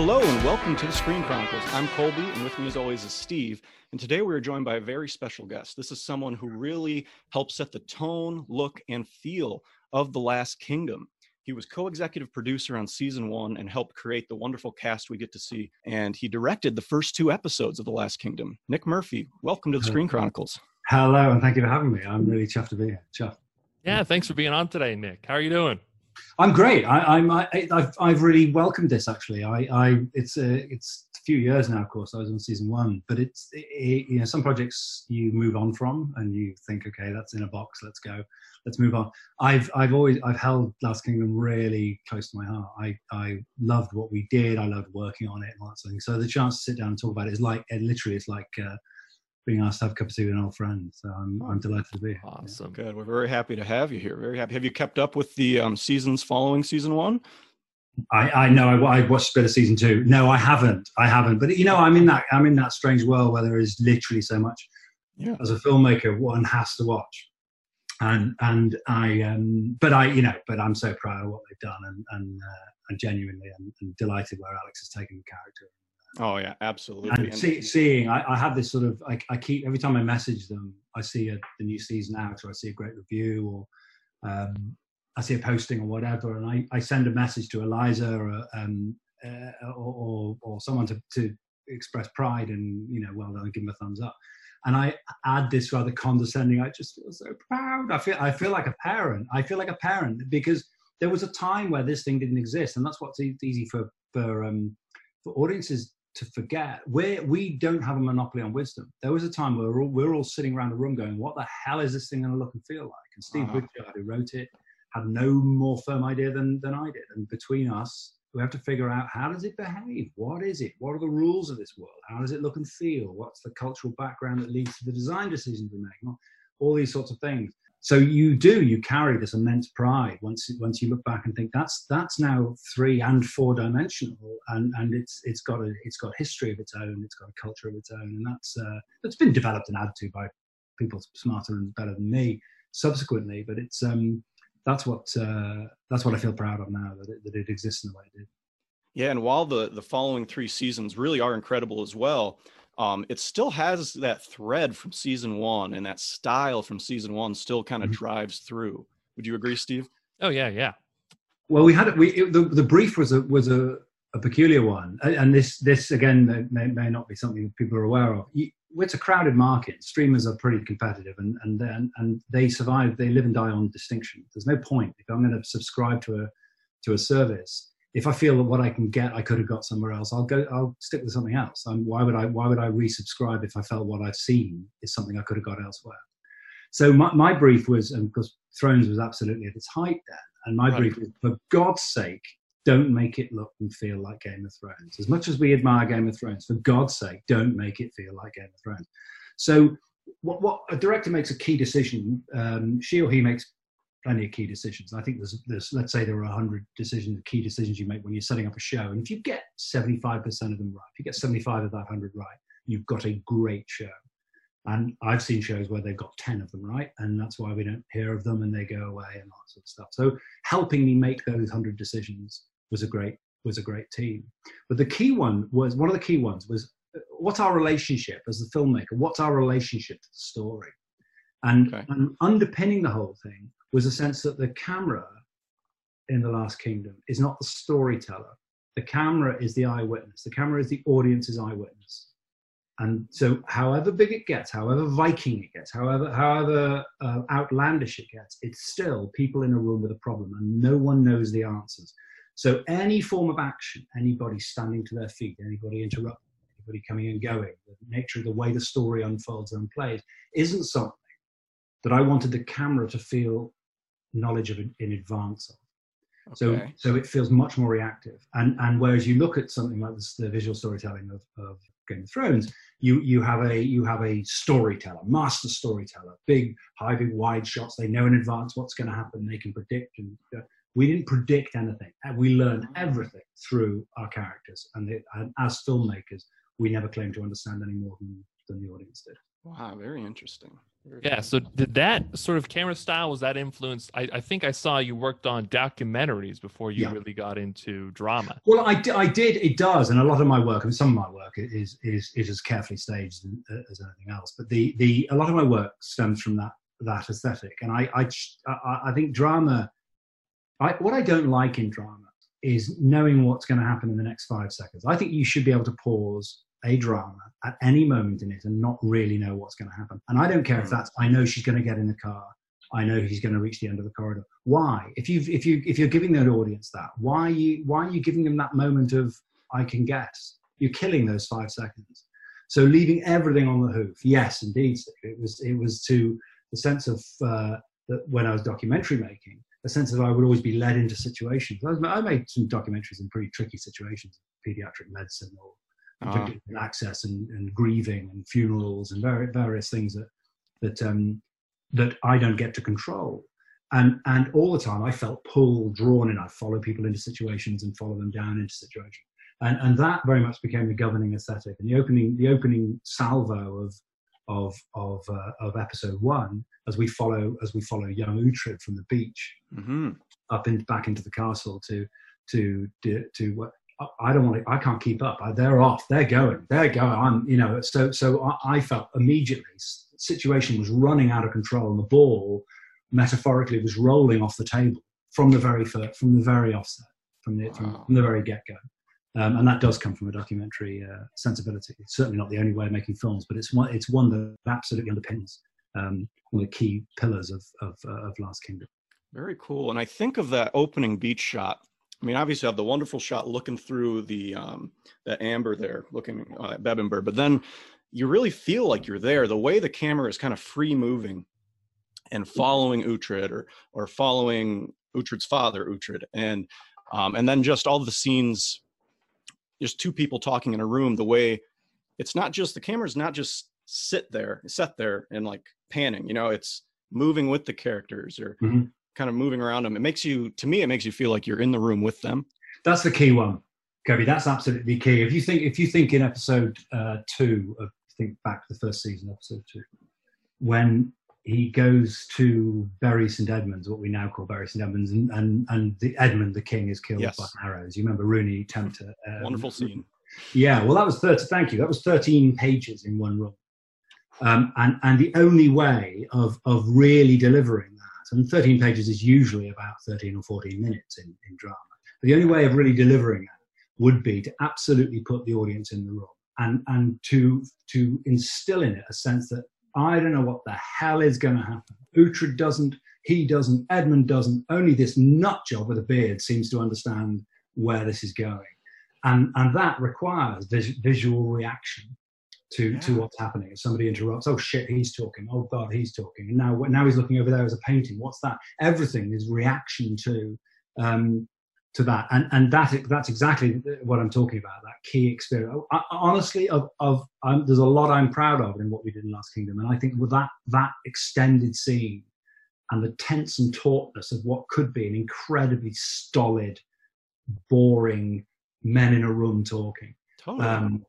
Hello and welcome to the Screen Chronicles. I'm Colby, and with me as always is Steve. And today we are joined by a very special guest. This is someone who really helped set the tone, look, and feel of The Last Kingdom. He was co executive producer on season one and helped create the wonderful cast we get to see. And he directed the first two episodes of The Last Kingdom. Nick Murphy, welcome to the Screen Chronicles. Hello, and thank you for having me. I'm really chuffed to be here. Chuffed. Yeah, thanks for being on today, Nick. How are you doing? I'm great. I, I'm. I, have I've really welcomed this. Actually, I. I it's a. It's a few years now. Of course, I was on season one, but it's. It, you know, some projects you move on from, and you think, okay, that's in a box. Let's go. Let's move on. I've. I've always. I've held Last Kingdom really close to my heart. I. I loved what we did. I loved working on it and all that sort of thing. So the chance to sit down and talk about it is like. It literally, it's like. Uh, being asked to have a cup of tea with an old friend. So I'm, I'm delighted to be here. Awesome. Good. We're very happy to have you here. Very happy. Have you kept up with the um, seasons following season one? I, I know I, I, watched a bit of season two. No, I haven't. I haven't. But you know, I'm in that I'm in that strange world where there is literally so much. Yeah. As a filmmaker, one has to watch, and and I um, but I you know, but I'm so proud of what they've done, and and uh, and genuinely and, and delighted where Alex has taken the character Oh yeah, absolutely. And see, seeing, I, I, have this sort of, I, I, keep every time I message them, I see a, the new season out, or I see a great review, or um, I see a posting or whatever, and I, I send a message to Eliza or um, uh, or, or, or, someone to, to express pride and you know, well done, give them a thumbs up. And I add this rather condescending. I just feel so proud. I feel I feel like a parent. I feel like a parent because there was a time where this thing didn't exist, and that's what's easy for for um, for audiences to forget we we don't have a monopoly on wisdom. There was a time where we're all, we're all sitting around a room going, "What the hell is this thing going to look and feel like?" And Steve uh-huh. who wrote it, had no more firm idea than than I did. And between us, we have to figure out how does it behave? What is it? What are the rules of this world? How does it look and feel? What's the cultural background that leads to the design decisions we make? All these sorts of things so you do you carry this immense pride once once you look back and think that's that's now three and four dimensional and and it's it's got a it's got history of its own it's got a culture of its own and that's uh, it's been developed and added to by people smarter and better than me subsequently but it's um that's what uh, that's what I feel proud of now that it, that it exists in the way it did. Yeah, and while the the following three seasons really are incredible as well, um, it still has that thread from season one and that style from season one still kind of mm-hmm. drives through. Would you agree, Steve? Oh yeah, yeah. Well, we had we it, the the brief was a was a, a peculiar one, and this this again may, may not be something people are aware of. It's a crowded market. Streamers are pretty competitive, and and and, and they survive. They live and die on distinction. There's no point if I'm going to subscribe to a to a service if I feel that what I can get I could have got somewhere else, I'll go. I'll stick with something else. Um, why would I? Why would I resubscribe if I felt what I've seen is something I could have got elsewhere? So my, my brief was, and because Thrones was absolutely at its height then, and my right. brief was, for God's sake, don't make it look and feel like Game of Thrones. As much as we admire Game of Thrones, for God's sake, don't make it feel like Game of Thrones. So what, what a director makes a key decision, um, she or he makes plenty of key decisions. I think there's, there's let's say there are 100 decisions, key decisions you make when you're setting up a show. And if you get 75% of them right, if you get 75 of that 100 right, you've got a great show. And I've seen shows where they've got 10 of them right, and that's why we don't hear of them and they go away and all that sort of stuff. So helping me make those 100 decisions was a great was a great team. But the key one was one of the key ones was uh, what's our relationship as the filmmaker? What's our relationship to the story? And, okay. and underpinning the whole thing was a sense that the camera in The Last Kingdom is not the storyteller. The camera is the eyewitness. The camera is the audience's eyewitness. And so, however big it gets, however Viking it gets, however however uh, outlandish it gets, it's still people in a room with a problem, and no one knows the answers. So, any form of action, anybody standing to their feet, anybody interrupting, anybody coming and going, the nature of the way the story unfolds and plays, isn't something that I wanted the camera to feel knowledge of in advance of. Okay. So, so it feels much more reactive. And and whereas you look at something like this, the visual storytelling of, of Game of Thrones, you you have a you have a storyteller, master storyteller, big, high, big, wide shots. They know in advance what's going to happen. They can predict. And uh, we didn't predict anything. We learned everything through our characters. And, it, and as filmmakers, we never claim to understand any more than, than the audience did. Wow, very interesting. Yeah. So did that sort of camera style was that influenced? I, I think I saw you worked on documentaries before you Yeah. really got into drama. Well, I, I did. It does, and a lot of my work, and some of my work is is is as carefully staged as uh, as anything else. But the the a lot of my work stems from that that aesthetic, and I I I, I think drama. I, what I don't like in drama is knowing what's going to happen in the next five seconds. I think you should be able to pause a drama at any moment in it and not really know what's going to happen. And I don't care if Mm. that's I know she's going to get in the car. I know he's going to reach the end of the corridor. Why? If you if you if you're giving that audience that, why are you why are you giving them that moment of I can guess? You're killing those five seconds. So leaving everything on the hoof. Yes, indeed, it was it was to the sense of uh, that when I was documentary making, a sense that I would always be led into situations. I, was, I made some documentaries in pretty tricky situations, pediatric medicine or Ah, access and, and grieving and funerals and various, various things that that um, that I don't get to control. And and all the time I felt pulled, drawn in. I follow people into situations and follow them down into situations. And and that very much became the governing aesthetic. And the opening the opening salvo of of of uh, of episode one as we follow as we follow young Uhtred from the beach mhm. up in back into the castle to to to, to what I don't want to. I can't keep up. They're off. They're going. They're going. I'm. You know. So so I, felt immediately s- situation was running out of control, and the ball, metaphorically, was rolling off the table from the very first, from the very offset, from the from, Wow. from the very get go. Um, and that does come from a documentary uh, sensibility. It's certainly not the only way of making films, but it's one. It's one that absolutely underpins um, one of the key pillars of of, uh, of Last Kingdom. Very cool. And I think of that opening beach shot. I mean, obviously, I have the wonderful shot looking through the um, the amber there, looking uh, at Bebbanburg, but then you really feel like you're there. The way the camera is kind of free moving and following Uhtred or or following Uhtred's father, Uhtred, and um, and then just all the scenes, just two people talking in a room. The way it's not just the camera's not just sit there, set there and like panning. You know, it's moving with the characters or Mhm. Kind of moving around them. It makes you, to me, it makes you feel like you're in the room with them. That's the key one, Colby. That's absolutely key. If you think, if you think in episode uh, two of think back to the first season, episode two, when he goes to Bury St Edmunds, what we now call Bury St Edmunds, and and, and the Edmund the king is killed Yes. by arrows. You remember Rune Temte? um, Wonderful scene. Yeah, well, that was 30, thank you. That was 13 pages in one room. Um, and, and the only way of, of really delivering and 13 pages is usually about 13 or 14 minutes in, in drama, but the only way of really delivering that would be to absolutely put the audience in the room and, and to, to instill in it a sense that I don't know what the hell is going to happen. Uhtred doesn't, he doesn't, Edmund doesn't, only this nut job with a beard seems to understand where this is going. And and that requires vis- visual reaction to to what's happening. If somebody interrupts, oh shit, he's talking. Oh god, he's talking. And now now he's looking over there as a painting. What's that? Everything is reaction to um, to that, and and that that's exactly what I'm talking about. That key experience. I, I- honestly, of of um, there's a lot I'm proud of in what we did in Last Kingdom, and I think with that that extended scene and the tense and tautness of what could be an incredibly stolid, boring men in a room talking. Totally. Um,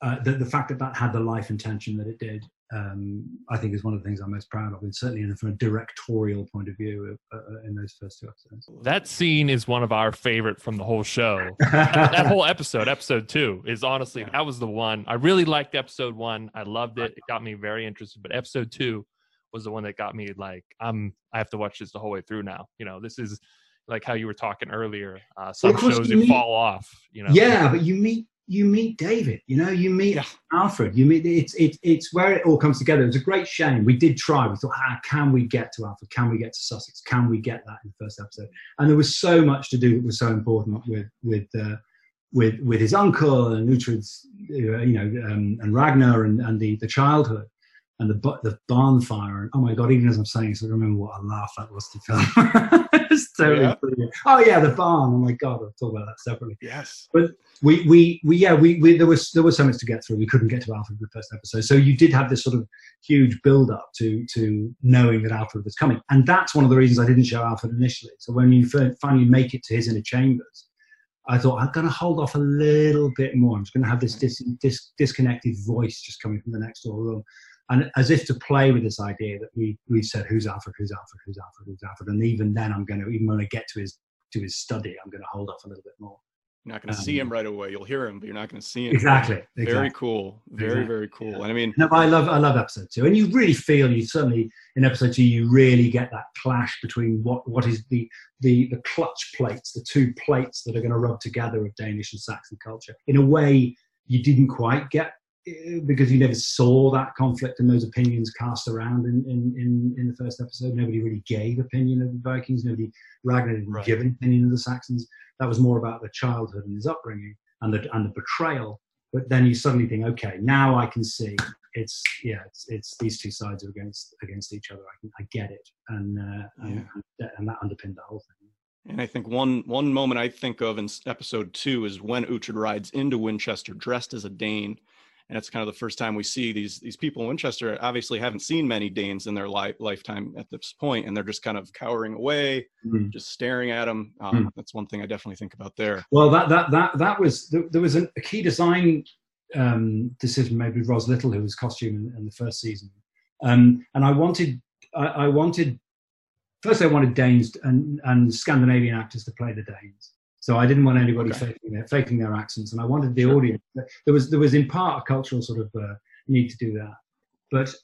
uh, the, the fact that that had the life intention that it did, um, I think is one of the things I'm most proud of, and certainly from a directorial point of view uh, uh, in those first two episodes. That scene is one of our favorite from the whole show. that whole episode, episode two, is honestly that was the one I really liked. Episode one, I loved it. It got me very interested. But episode two was the one that got me like, I'm I have to watch this the whole way through now. You know, this is like how you were talking earlier. Uh, some shows you need- fall off. You know, yeah, but you meet you meet David. You know, you meet Yeah. Alfred. You meet it's it's it's where it all comes together. It was a great shame. We did try. We thought, ah, can we get to Alfred? Can we get to Sussex? Can we get that in the first episode? And there was so much to do that was so important with with uh, with with his uncle and Uhtred's, uh, you know, um, and Ragnar and, and the the childhood and the the barn fire. And oh my god, even as I'm saying, this, I remember what a laugh that was to film. it's oh, totally Yeah. brilliant. Oh yeah, the barn. Oh my god, I'll talk about that separately yes. But we we we yeah we, we there was there was so much to get through. We couldn't get to Alfred in the first episode, so you did have this sort of huge build up to to knowing that Alfred was coming, and that's one of the reasons I didn't show Alfred initially. So when you finally make it to his inner chambers, I thought I'm going to hold off a little bit more. I'm just going to have this dis, dis, disconnected voice just coming from the next door room. And as if to play with this idea that we we said who's Alfred, who's Alfred, who's Alfred, who's Alfred, and even then I'm going to even when I get to his to his study, I'm going to hold off a little bit more. You're not going to um, see him right away. You'll hear him, but you're not going to see him. Exactly. Very cool. Very exactly. very cool. Yeah. And I mean, no, I love I love episode two, and you really feel you certainly in episode two you really get that clash between what what is the the the clutch plates, the two plates that are going to rub together of Danish and Saxon culture in a way you didn't quite get because you never saw that conflict and those opinions cast around in, in, in, in the first episode. Nobody really gave opinion of the Vikings. Nobody Ragnar didn't right. give an opinion of the Saxons. That was more about the childhood and his upbringing and the and the betrayal. But then you suddenly think, okay, now I can see it's yeah, it's, it's these two sides are against against each other. I can I get it, and uh, yeah. and, and that underpinned the whole thing. And I think one one moment I think of in episode two is when Uhtred rides into Winchester dressed as a Dane, and it's kind of the first time we see these these people in Winchester. Obviously, haven't seen many Danes in their li- lifetime at this point, and they're just kind of cowering away, mm. just staring at them. Um, mm. That's one thing I definitely think about there. Well, that that that that was there was a, key design um, decision made with Ros Little, who was costume in, in the first season, um, and I wanted I, I wanted first I wanted Danes and, and Scandinavian actors to play the Danes. So I didn't want anybody okay. faking, their, faking their accents, and I wanted the audience. There was there was in part a cultural sort of uh, need to do that, but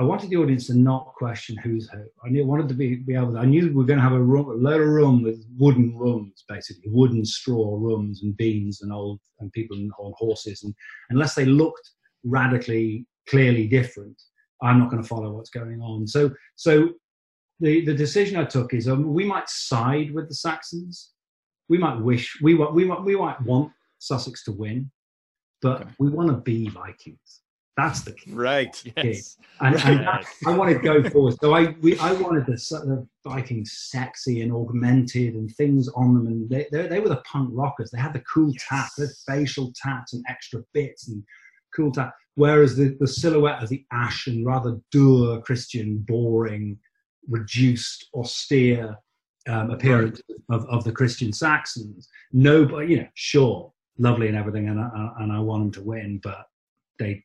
I wanted the audience to not question who's who. I knew, wanted to be, be able to. I knew we were going to have a, room, a load of room with wooden rooms, basically wooden straw rooms and beans and old and people on horses, and unless they looked radically clearly different, I'm not going to follow what's going on. So so the, the decision I took is um, we might side with the Saxons. We might wish we want we might we might want Sussex to win, but okay. we want to be Vikings. That's the key. Right. Yes. And, and that, I wanted to go forward. So I we, I wanted the, the Vikings sexy and augmented and things on them, and they, they, they were the punk rockers. They had the cool yes. tat, the facial tats and extra bits and cool tat. Whereas the, the silhouette of the ashen, rather dour Christian, boring reduced, austere um, appearance of, of the Christian Saxons. Nobody, you know, sure, lovely and everything, and I, and I want them to win, but they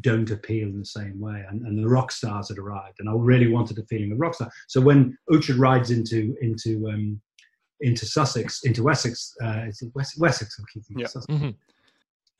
don't appeal in the same way. And, and, the rock stars had arrived, and I really wanted the feeling of rock star. So when Uhtred rides into into um, into Sussex, into Wessex, uh, is it Wes- Wessex? yeah. Mm-hmm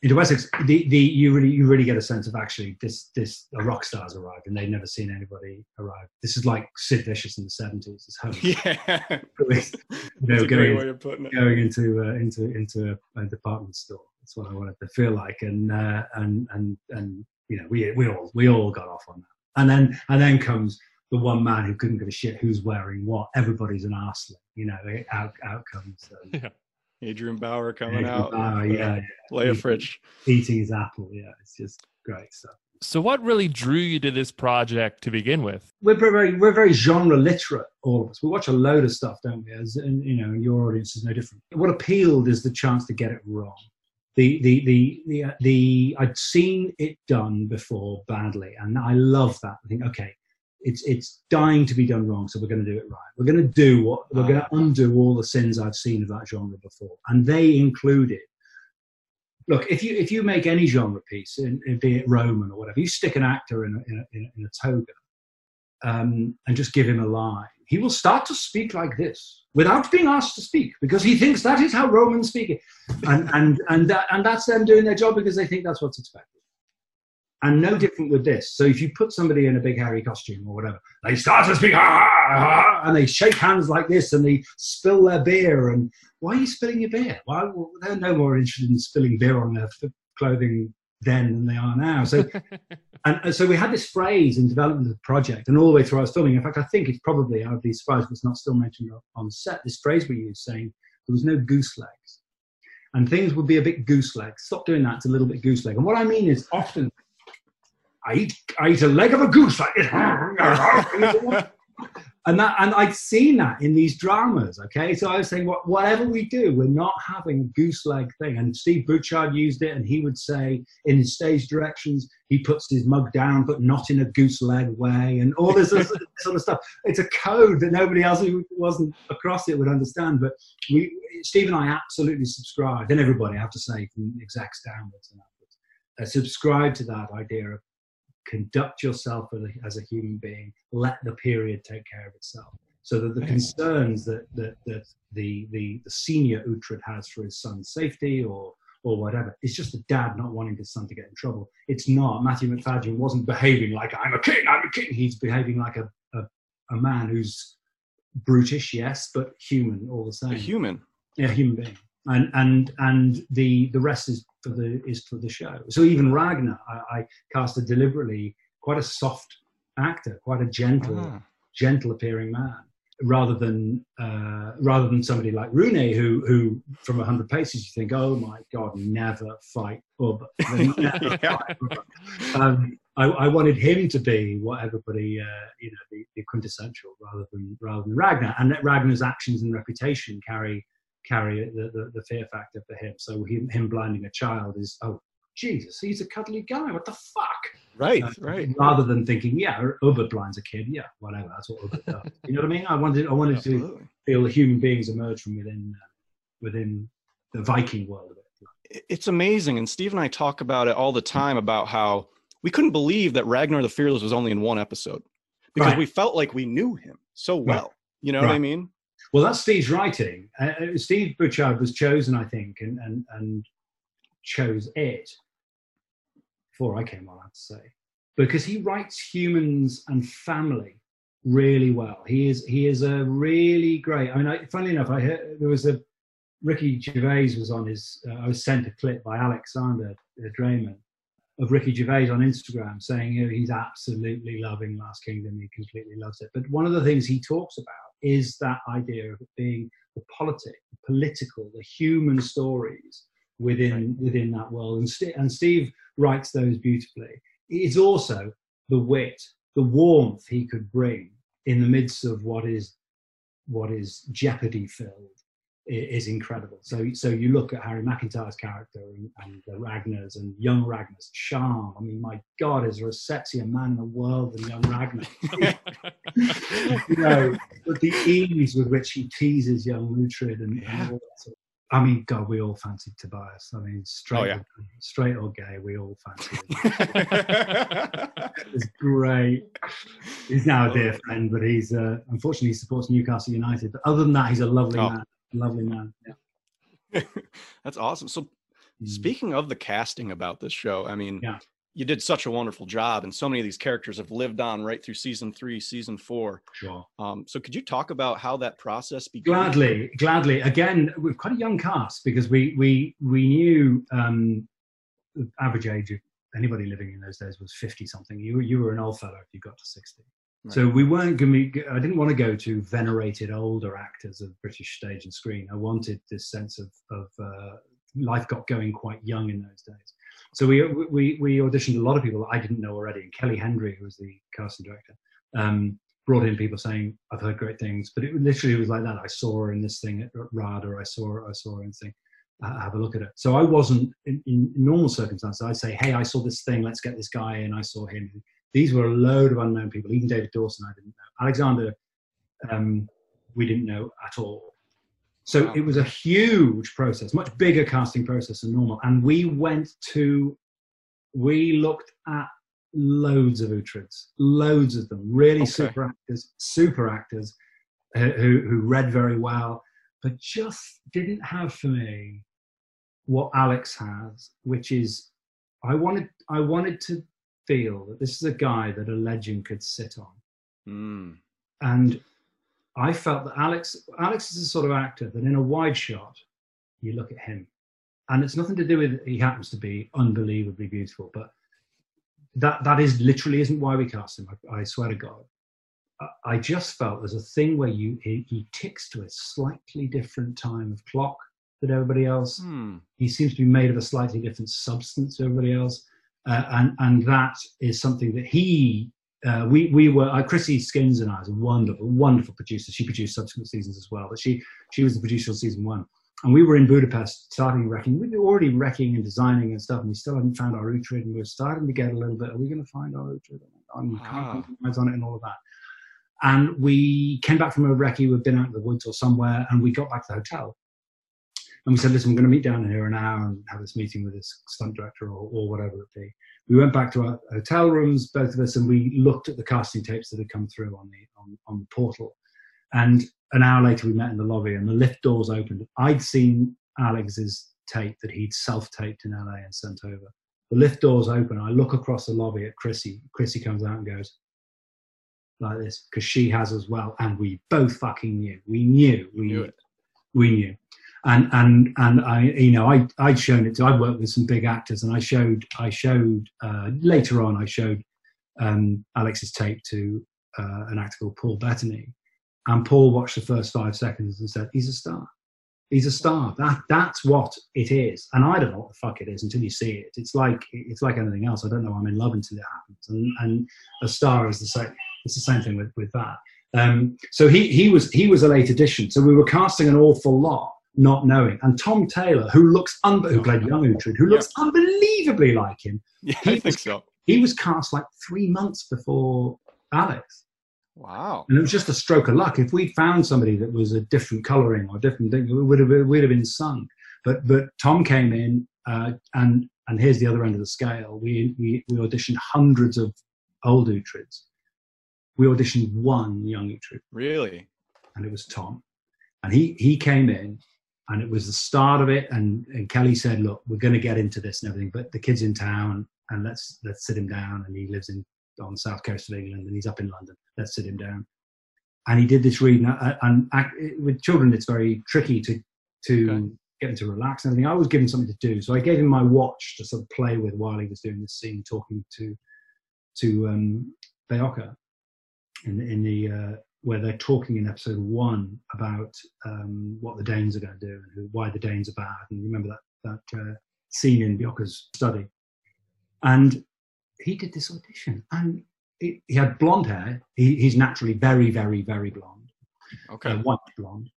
into Wessex, the, the you really you really get a sense of actually this this a rock star's arrived and they've never seen anybody arrive. This is like Sid Vicious in the seventies. It's home. Yeah, you know, going, going into uh, into into a, a, department store. That's what I wanted to feel like, and uh, and and and you know we we all we all got off on that, and then and then comes the one man who couldn't give a shit who's wearing what. Everybody's an arsehole, you know. Out, out comes. Um, yeah Adrian Bauer coming Adrian out. Bauer, yeah, yeah. Leia Fritsch. Eating his apple. Yeah, it's just great stuff. So, what really drew you to this project to begin with? We're very, we're very genre literate, all of us. We watch a load of stuff, don't we? As and you know, your audience is no different. What appealed is the chance to get it wrong. The, the, the, the, uh, the, I'd seen it done before badly, and I love that. I think, okay, it's it's dying to be done wrong, so we're going to do it right. We're going to do what we're going to undo all the sins I've seen of that genre before, and they included. Look, if you if you make any genre piece, in, in, be it Roman or whatever, you stick an actor in a, in a, in a toga um, and just give him a line, he will start to speak like this without being asked to speak because he thinks that is how Romans speak it, and and and that, and that's them doing their job because they think that's what's expected. And no different with this. So if you put somebody in a big hairy costume or whatever, they start to speak, and they shake hands like this, and they spill their beer. And why are you spilling your beer? Why well, they're no more interested in spilling beer on their clothing then than they are now. So, and, and, so we had this phrase in development of the project, and all the way through I was filming. In fact, I think it's probably I would be surprised if it's not still mentioned on set. This phrase we use saying there was no goose legs, and things would be a bit goose legs. Stop doing that. It's a little bit goose leg. And what I mean is often I eat, I eat a leg of a goose this. and that, and I'd seen that in these dramas. Okay, so I was saying, what, whatever we do, we're not having a goose leg thing. And Steve Butchard used it, and he would say in his stage directions, he puts his mug down, but not in a goose leg way, and all this sort of stuff. It's a code that nobody else who wasn't across it would understand. But we, Steve and I, absolutely subscribe, and everybody, I have to say, from execs downwards and upwards, uh, subscribe to that idea of conduct yourself as a, human being. Let the period take care of itself. So that the concerns that, that, that the, the, the senior Uhtred has for his son's safety or or whatever. It's just a dad not wanting his son to get in trouble. It's not. Matthew Macfadyen wasn't behaving like I'm a king, I'm a king. He's behaving like a, a, a man who's brutish, yes, but human all the same. A same. human. Yeah, human being. And and and the the rest is for the is for the show. So even Ragnar, I, I casted deliberately quite a soft actor, quite a gentle Ah. gentle appearing man rather than uh, rather than somebody like Rune who who from 100 paces you think oh my god never fight Ub Never Yeah. fight Ub. um, I, I wanted him to be what everybody uh, you know the, the quintessential rather than rather than Ragnar and that Ragnar's actions and reputation carry carry the, the, the fear factor for him so him, him blinding a child is oh Jesus he's a cuddly guy what the fuck Right, uh, right. Rather than thinking, yeah, Ubba blinds a kid, yeah, whatever. That's what Ubba does. You know what I mean? I wanted, I wanted to feel the human beings emerge from within, uh, within the Viking world of it. It's amazing. And Steve and I talk about it all the time about how we couldn't believe that Ragnar the Fearless was only in one episode because Right. we felt like we knew him so well. You know what I mean? Well, that's Steve's writing. Uh, uh, Steve Butchard was chosen, I think, and, and, and chose it before I came on, I have to say, because he writes humans and family really well. He is he is a really great. I mean, I, funnily enough, I heard there was a Ricky Gervais was on his. Uh, I was sent a clip by Alexander Dreymon of Ricky Gervais on Instagram saying you know, he's absolutely loving Last Kingdom. He completely loves it. But one of the things he talks about is that idea of it being the politic, the political, the human stories within within that world. And, St- and Steve writes those beautifully. It's also the wit, the warmth he could bring in the midst of what is what is jeopardy filled is incredible. So so you look at Harry McEntire's character and, and the Ragnar's and young Ragnar's charm. I mean, my God, is there a sexier man in the world than young Ragnar? you know, but the ease with which he teases young Uhtred and, Yeah. and all that sort of, I mean, God, we all fancied Tobias. I mean, straight, Oh, yeah. or, straight or gay, we all fancied him. It's great. He's now a dear Oh. friend, but he's uh, unfortunately he supports Newcastle United. But other than that, he's a lovely Oh. man. Lovely man. Yeah. That's awesome. So Mm. Speaking of the casting about this show, I mean, Yeah. you did such a wonderful job, and so many of these characters have lived on right through season three, season four. Sure. Um, so, could you talk about how that process began? Gladly, gladly. Again, we've quite a young cast because we we we knew um, the average age of anybody living in those days was fifty something. You you were an old fellow if you got to sixty. So we weren't going to. I didn't want to go to venerated older actors of British stage and screen. I wanted this sense of of uh, life got going quite young in those days. So we we we auditioned a lot of people I didn't know already. And Kelly Hendry, who was the casting director, um, brought in people saying, "I've heard great things," but it literally was like that. I saw her in this thing at RAD, or I saw her, I saw her in this thing. Uh, have a look at it. So I wasn't in, in normal circumstances. I'd say, "Hey, I saw this thing. Let's get this guy in." I saw him. These were a load of unknown people. Even David Dawson, I didn't know. Alexander, um, we didn't know at all. So Wow. it was a huge process, much bigger casting process than normal. And we went to, we looked at loads of Uhtreds, loads of them, really Okay. super actors, super actors uh, who, who read very well, but just didn't have for me what Alex has, which is I wanted, I wanted to feel that this is a guy that a legend could sit on Mm. and I felt that Alex Alex is the sort of actor that in a wide shot you look at him, and it's nothing to do with he happens to be unbelievably beautiful, but that that is literally isn't why we cast him. I, I swear to God, I, I just felt there's a thing where you he, he ticks to a slightly different time of clock than everybody else Hmm. he seems to be made of a slightly different substance to everybody else, uh, and and that is something that he. Uh, we we were uh, Chrissy Skinns and I is a wonderful wonderful producer. She produced subsequent seasons as well, but she she was the producer of season one. And we were in Budapest starting recceing. We were already recceing and designing and stuff, and we still hadn't found our Uhtred, and we were starting to get a little bit. Are we going to find our Uhtred? And we can't Ah. compromise on it and all of that. And we came back from a recce. We'd been out in the woods or somewhere, and we got back to the hotel And we said, listen, we're going to meet down here an hour and have this meeting with this stunt director or, or whatever it be. We went back to our hotel rooms, both of us, and we looked at the casting tapes that had come through on the on, on the portal. And an hour later, we met in the lobby, and the lift doors opened. I'd seen Alex's tape that he'd self-taped in LA and sent over. The lift doors open. I look across the lobby at Chrissy. Chrissy comes out and goes like this because she has as well, and we both fucking knew. We knew. We Knew it. We knew. And and and I, you know, I I'd shown it to. I worked with some big actors, and I showed I showed uh, later on. I showed um, Alex's tape to uh, an actor called Paul Bettany, and Paul watched the first five seconds and said, "He's a star." He's a star. That that's what it is. And I don't know what the fuck it is until you see it. It's like it's like anything else. I don't know I'm in love until it happens. And and a star is the same. It's the same thing with with that. Um, so he he was he was a late addition. So we were casting an awful lot, not knowing. And Tom Taylor, who looks un- who played young Uhtred, who looks unbelievably like him, Yeah, He I think was- so. he was cast like three months before Alex. Wow. And it was just a stroke of luck. If we'd found somebody that was a different colouring or different thing, we would have we'd have been sunk. But but Tom came in, uh, and and here's the other end of the scale. We we, we auditioned hundreds of old Uhtred's. We auditioned one young Uhtred, Really? and it was Tom. And he he came in, and it was the start of it. And and Kelly said, "Look, we're going to get into this and everything, but the kid's in town, and let's let's sit him down. And he lives in on the south coast of England, and he's up in London. Let's sit him down." And he did this reading, uh, and act, with children, it's very tricky to to Okay. get them to relax and everything. I was given something to do, so I gave him my watch to sort of play with while he was doing this scene, talking to to um, Beocca in in the uh, where they're talking in episode one about um, what the Danes are going to do and who, why the Danes are bad. And you remember that that uh, scene in Beocca's study, and he did this audition, and he, he had blonde hair. He, he's naturally very, very, very blonde, Okay. uh, white blonde.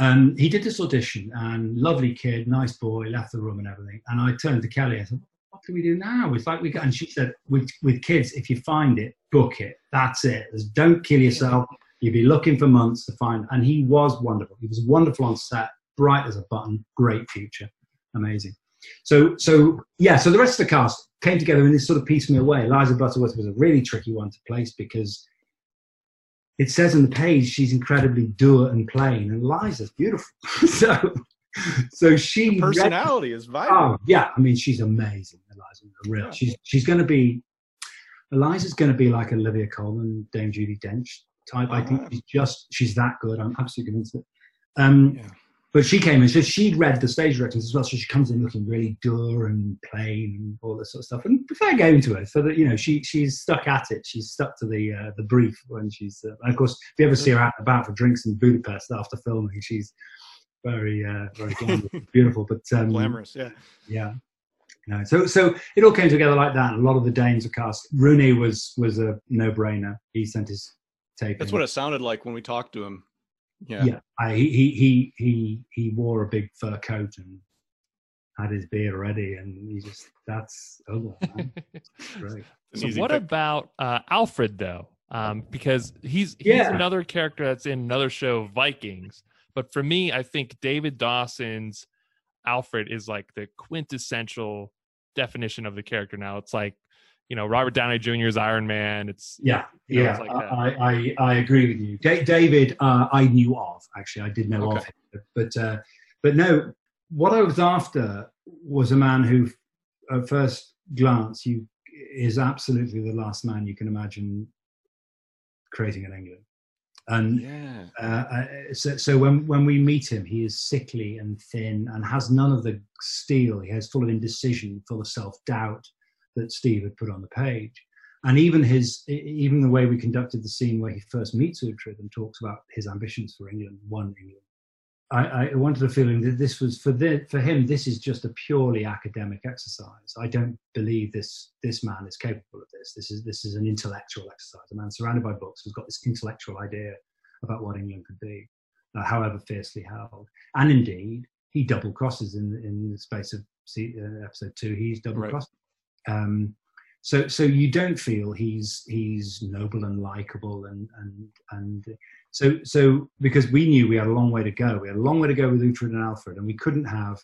Um, he did this audition, and lovely kid, nice boy, left the room and everything. And I turned to Kelly. I said, "What do we do now?" It's like we got, and she said, "With with kids, if you find it, book it. That's it. There's, don't kill yourself. You'd be looking for months to find." And he was wonderful. He was wonderful on set, bright as a button, great future, amazing. So, so yeah. So the rest of the cast came together in this sort of piecemeal way. Eliza Butterworth was a really tricky one to place because it says on the page she's incredibly dour and plain, and Eliza's beautiful. so, so she read- Personality is vibrant. Oh yeah, I mean she's amazing, Eliza. Real. Yeah. She's she's going to be. Eliza's going to be like Olivia Colman, Dame Judi Dench type. I think she's just she's that good. I'm absolutely convinced of it. Um, Yeah. But she came in, so she'd read the stage directions as well. So she comes in looking really dour and plain and all this sort of stuff. And the fair game to her, so that you know she she's stuck at it. She's stuck to the uh, the brief when she's. Uh, and of course, if you ever see her out and about for drinks in Budapest after filming, she's very uh, very glamorous, beautiful. But um, Glamorous. Yeah. yeah. No, so so it all came together like that. A lot of the Danes were cast. Rune was was a no brainer. He sent his tape. That's what it sounded like when we talked to him. Yeah. Yeah, I, he he he he he wore a big fur coat and had his beer ready, and he just that's oh man, great. So what pick. about uh, Alfred though? Um, because he's he's Yeah. another character that's in another show, Vikings. But for me, I think David Dawson's Alfred is like the quintessential definition of the character. Now it's like you know Robert Downey Jr.'s Iron Man. It's Yeah, You know, yeah, like that. I, I I agree with you. Da- David, uh, I knew of actually. I did know of Okay. him, but uh, but no, what I was after was a man who, at first glance, you is absolutely the last man you can imagine creating in England. And Yeah. uh, uh, so, so when when we meet him, he is sickly and thin and has none of the steel. He has full of indecision, full of self doubt that Steve had put on the page. And even his, even the way we conducted the scene where he first meets Uhtred and talks about his ambitions for England, one England. I, I wanted a feeling that this was for the, for him. This is just a purely academic exercise. I don't believe this this man is capable of this. This is this is an intellectual exercise. A man surrounded by books who's got this intellectual idea about what England could be, uh, however fiercely held. And indeed, he double crosses in in the space of see, uh, episode two. He's double crossed. Um, So so you don't feel he's he's noble and likable and and and so so because we knew we had a long way to go. We had a long way to go with Uhtred and Alfred, and we couldn't have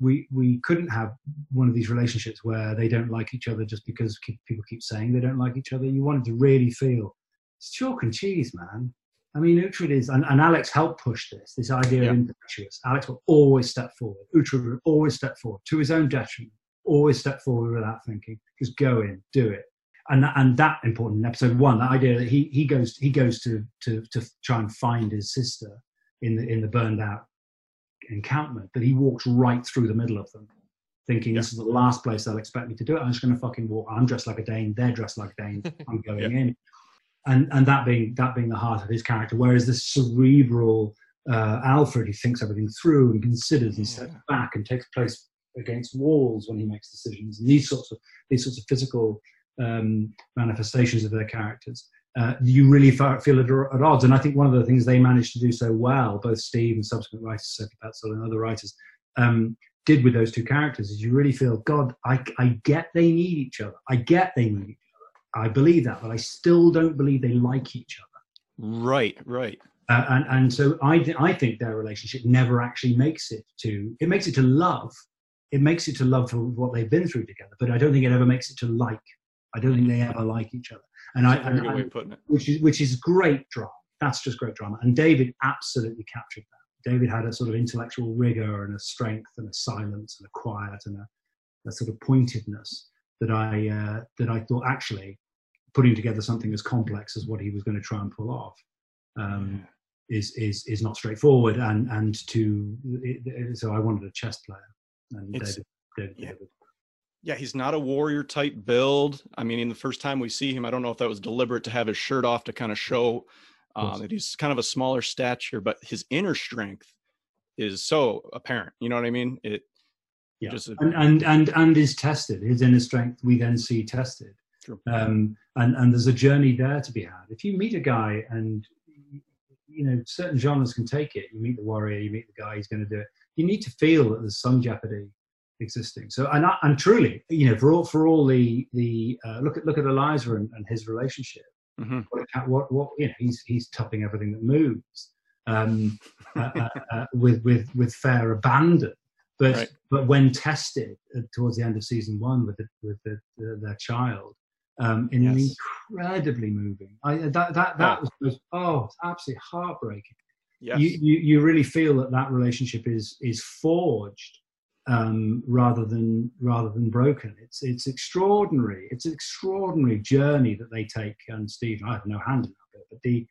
we we couldn't have one of these relationships where they don't like each other just because people keep saying they don't like each other. You wanted to really feel it's chalk and cheese, man. I mean, Uhtred is, and, and Alex helped push this, this idea yeah. of impetuous. Alex will always step forward. Uhtred will always step forward to his own detriment, always step forward without thinking. Just go in, do it. And, and that important in episode one, that idea that he, he goes he goes to, to to try and find his sister in the in the burned out encampment, but he walks right through the middle of them, thinking yeah. this is the last place they'll expect me to do it. I'm just going to fucking walk. I'm dressed like a Dane. They're dressed like a Dane. I'm going yeah. in and and that being that being the heart of his character. Whereas this cerebral uh, Alfred, who thinks everything through and considers and steps yeah. back and takes place against walls when he makes decisions, and these sorts of these sorts of physical um, manifestations of their characters. Uh, you really feel at, at, odds, and I think one of the things they managed to do so well, both Steve and subsequent writers, Sophie Petzal and other writers, um, did with those two characters, is you really feel, God, I, I get they need each other. I get they need each other. I believe that, but I still don't believe they like each other. Right, right. Uh, and and so I th- I think their relationship never actually makes it to it makes it to love. It makes it to love for what they've been through together, but I don't think it ever makes it to like. I don't think they ever like each other. And That's I, and, and which is which is great drama. That's just great drama. And David absolutely captured that. David had a sort of intellectual rigor and a strength and a silence and a quiet and a, a sort of pointedness that I uh, that I thought actually putting together something as complex as what he was going to try and pull off um, is is is not straightforward. And and to it, so I wanted a chess player, David, David, yeah. Yeah, he's not a warrior type build. I mean, in the first time we see him, I don't know if that was deliberate to have his shirt off to kind of show um, that he's kind of a smaller stature, but his inner strength is so apparent. You know what I mean? It yeah, just, and, and and and is tested. His inner strength we then see tested. Um, and, and there's a journey there to be had. If you meet a guy and, you know, certain genres can take it. You meet the warrior, you meet the guy, he's going to do it. You need to feel that there's some jeopardy existing. So, and, and truly, you know, for all, for all the, the uh, look at, look at Eliza and, and his relationship. Mm-hmm. What, what, what, you know, he's, he's topping everything that moves. Um, uh, uh, uh, with with with fair abandon. But right. but when tested uh, towards the end of season one with the, with the, the, their child, um, in yes. incredibly moving. I, that that that oh. was oh, it's absolutely heartbreaking. Yes. You, you you really feel that that relationship is is forged um, rather than rather than broken. It's it's extraordinary. It's an extraordinary journey that they take. And Steve, I have no hand in that, but the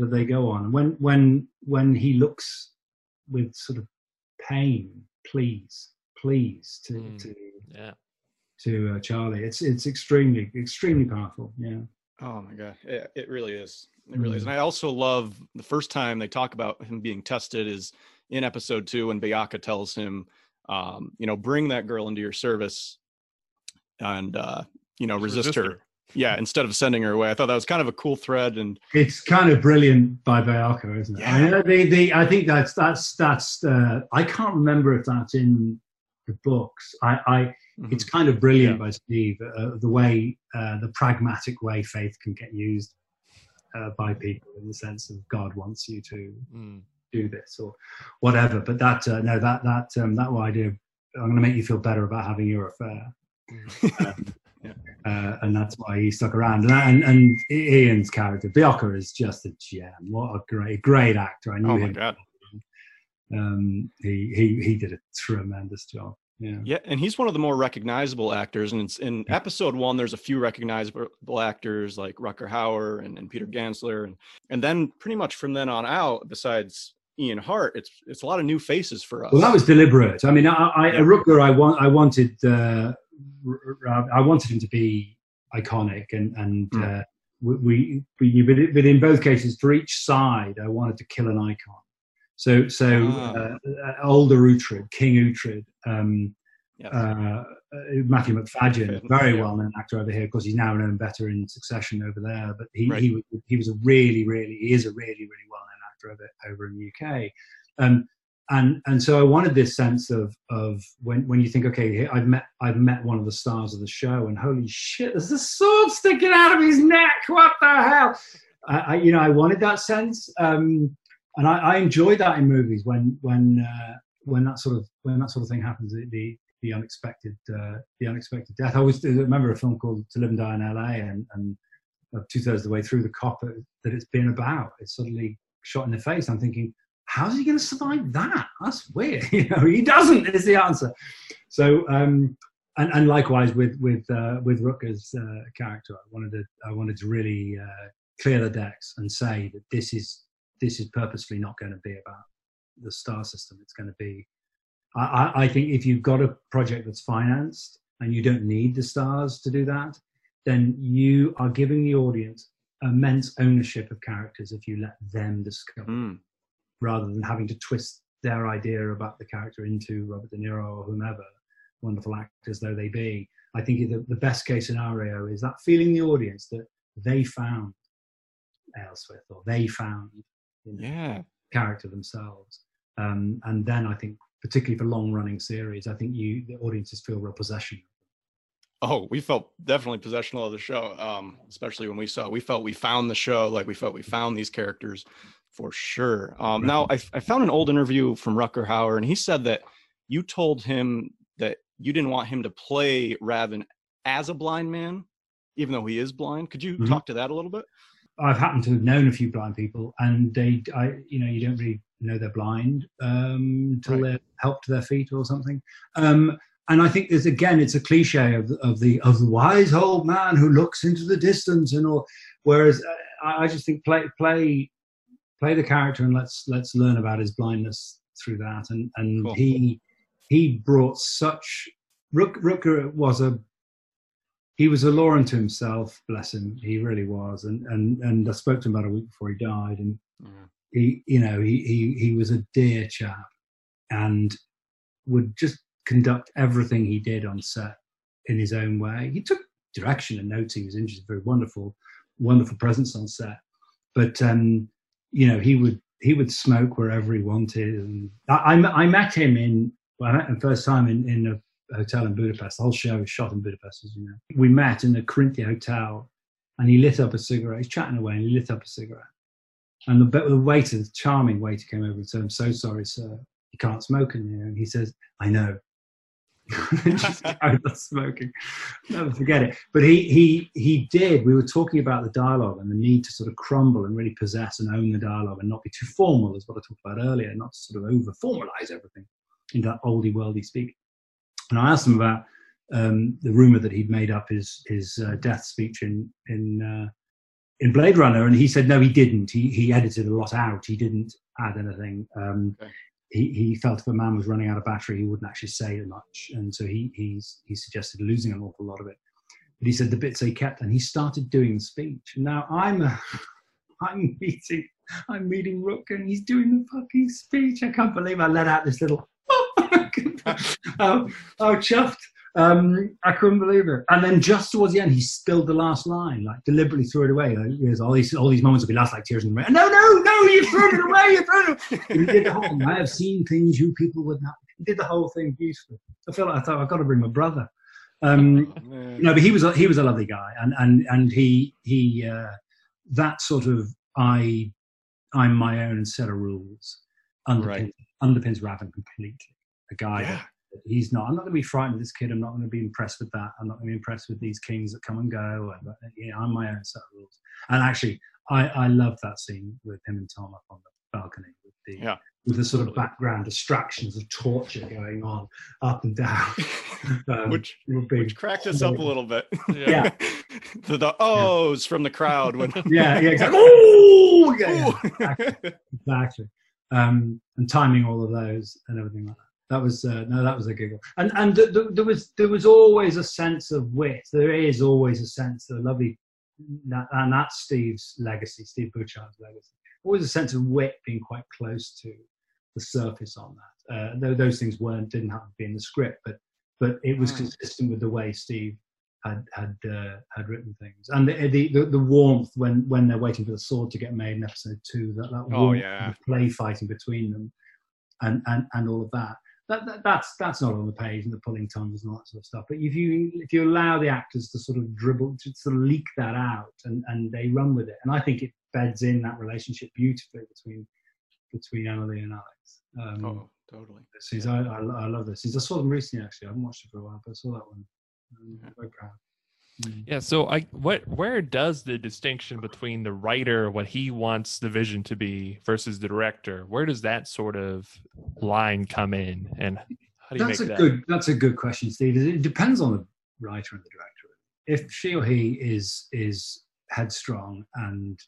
that they go on. When when when he looks with sort of pain, please, please to mm, to yeah to uh, Charlie. It's it's extremely extremely powerful. Yeah. Oh my god, it, it really is. It really mm. is. And I also love the first time they talk about him being tested is in episode two when Beocca tells him, um, you know, bring that girl into your service and uh, you know resist, resist her. her. Yeah, instead of sending her away, I thought that was kind of a cool thread, and it's kind of brilliant by Beocca, isn't it? Yeah. I, mean, they, they, I think that's that's that's. Uh, I can't remember if that's in the books. I, I mm-hmm. it's kind of brilliant yeah. by Steve uh, the way uh, the pragmatic way faith can get used uh, by people in the sense of God wants you to mm. do this or whatever. But that uh, no, that that um, that idea. I'm going to make you feel better about having your affair. Mm. Um, yeah. Uh, and that's why he stuck around. And, and, and Ian's character, Beocca, is just a gem. What a great, great actor! I knew oh my him. God um, he he he did a tremendous job. Yeah. Yeah, and he's one of the more recognizable actors. And in yeah. episode one, there's a few recognizable actors like Rutger Hauer and, and Peter Gantzler, and and then pretty much from then on out, besides Ian Hart, it's it's a lot of new faces for us. Well, that was deliberate. I mean, I, I yeah. Rutger, I want I wanted uh, I wanted him to be iconic, and and mm. uh, we, we but in both cases, for each side, I wanted to kill an icon. So, so ah. uh, uh, older Uhtred, King Uhtred, um, yes. uh, Matthew Macfadyen, very well known actor over here. Of course, he's now known better in Succession over there. But he right. he, he was a really, really, he is a really, really well known actor over over in the UK. Um, and and so I wanted this sense of of when when you think, okay, I've met I've met one of the stars of the show, and holy shit, there's a sword sticking out of his neck. What the hell? I, I you know I wanted that sense, um, and I, I enjoy that in movies when when uh, when that sort of when that sort of thing happens. The the unexpected uh, the unexpected death. I always remember a film called To Live and Die in L.A. and and two thirds of the way through the cop that it's been about, it's suddenly shot in the face. I'm thinking how's he going to survive that? That's weird. You know, he doesn't is the answer. So, um, and, and likewise with with uh, with Rutger's uh, character, I wanted to I wanted to really uh, clear the decks and say that this is this is purposefully not going to be about the star system. It's going to be. I, I think if you've got a project that's financed and you don't need the stars to do that, then you are giving the audience immense ownership of characters if you let them discover. Mm rather than having to twist their idea about the character into Robert De Niro or whomever, wonderful actors though they be. I think the, the best case scenario is that feeling the audience that they found Ealhswith or they found you know, yeah. character themselves. Um, and then I think, particularly for long running series, I think you the audiences feel real possession. Oh, we felt definitely possessional of the show, um, especially when we saw. We felt we found the show, like we felt we found these characters for sure. Um, right. Now, I, I found an old interview from Rutger Hauer, and he said that you told him that you didn't want him to play Ravn as a blind man, even though he is blind. Could you mm-hmm. talk to that a little bit? I've happened to have known a few blind people, and they, I, you know, you don't really know they're blind um, until right. they're helped to their feet or something. Um, and I think there's again, it's a cliche of the, of the of the wise old man who looks into the distance and all. Whereas uh, I, I just think play play play the character and let's let's learn about his blindness through that. And and cool. he he brought such Rook, Rutger was a he was a law unto himself, bless him. He really was. And and and I spoke to him about a week before he died, and mm. he you know he he he was a dear chap, and would just conduct everything he did on set in his own way. He took direction and notes. He was interested, very wonderful, wonderful presence on set. But um, you know, he would he would smoke wherever he wanted. And I, I, I met him in well, I met him first time in, in a hotel in Budapest. The whole show was shot in Budapest, as you know. We met in the Corinthia Hotel, and he lit up a cigarette. He's chatting away, and he lit up a cigarette. And the, the waiter, the charming waiter, came over and said, "I'm so sorry, sir. You can't smoke in here." And he says, "I know." just smoking. Never forget it. But he he he did. We were talking about the dialogue and the need to sort of crumble and really possess and own the dialogue and not be too formal, as what I talked about earlier, not to sort of over formalize everything into that oldie worldy speak. And I asked him about um, the rumor that he'd made up his his uh, death speech in in uh, in Blade Runner, and he said no, he didn't. He he edited a lot out. He didn't add anything. Um, okay he, he felt if a man was running out of battery, he wouldn't actually say much, and so he he's, he suggested losing an awful lot of it. But he said the bits he kept, and he started doing the speech. Now I'm a, I'm meeting I'm meeting Rook, and he's doing the fucking speech. I can't believe I let out this little oh, oh, oh chuffed. Um, I couldn't believe it. And then just towards the end, he spilled the last line, like deliberately threw it away. Like, there's all these all these moments will be last like tears in the rain. No, no, no, you threw it away. You threw it. he did the whole. I have seen things you people would not. He did the whole thing beautifully. I felt like I thought I've got to bring my brother. Um, no, but he was a, he was a lovely guy, and and and he he uh, that sort of I I'm my own set of rules underpins, right. underpins Ravn completely. A guy yeah. that he's not. I'm not going to be frightened of this kid. I'm not going to be impressed with that. I'm not going to be impressed with these kings that come and go. And, you know, I'm my own set of rules. And actually, I, I love that scene with him and Tom up on the balcony with the yeah. with the sort of background distractions of torture going on up and down, um, which which cracked us up a little bit. Yeah, the, the ohs yeah. from the crowd when yeah yeah exactly. oh yeah, yeah exactly, exactly. Um, and timing all of those and everything like that that was uh, no, that was a giggle. And and th- th- there was there was always a sense of wit. There is always a sense of lovely, that, and that's Steve's legacy, Steve Butchard's legacy. Always a sense of wit being quite close to the surface on that. Uh, though those things weren't didn't have to be in the script, but but it was mm. consistent with the way Steve had had uh, had written things, and the, the, the warmth when when they're waiting for the sword to get made in episode two. That that oh, warmth, yeah. play fighting between them and and and all of that. That, that, that's that's not on the page and the pulling tongues and all that sort of stuff. But if you if you allow the actors to sort of dribble to sort of leak that out and, and they run with it, and I think it beds in that relationship beautifully between between Emily and Alex. Um, oh, totally. She's, I, I, I, love this. I saw them recently actually. I haven't watched it for a while, but I saw that one. I'm yeah. very proud. Mm. Yeah. So, I what where does the distinction between the writer, what he wants the vision to be, versus the director, where does that sort of line come in, and how do you that's make a that? good that's a good question, Steve. It depends on the writer and the director. If she or he is is headstrong and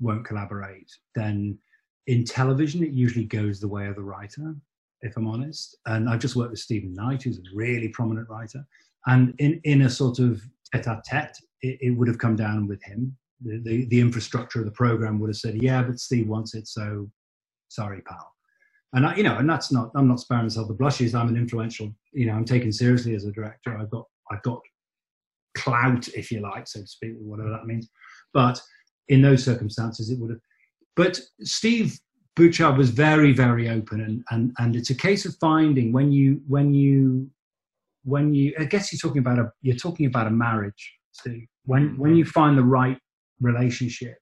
won't collaborate, then in television it usually goes the way of the writer. If I'm honest, and I've just worked with Steven Knight, who's a really prominent writer, and in in a sort of tete-a-tete, it, it would have come down with him. The, the, the infrastructure of the program would have said, "Yeah, but Steve wants it, so sorry, pal." And I, you know, and that's not. I'm not sparing myself the blushes. I'm an influential. You know, I'm taken seriously as a director. I've got I've got clout, if you like, so to speak, whatever that means. But in those circumstances, it would have. But Steve Butchard was very, very open, and and and it's a case of finding when you when you when you I guess you're talking about a you're talking about a marriage, Steve. When when mm-hmm. you find the right relationship,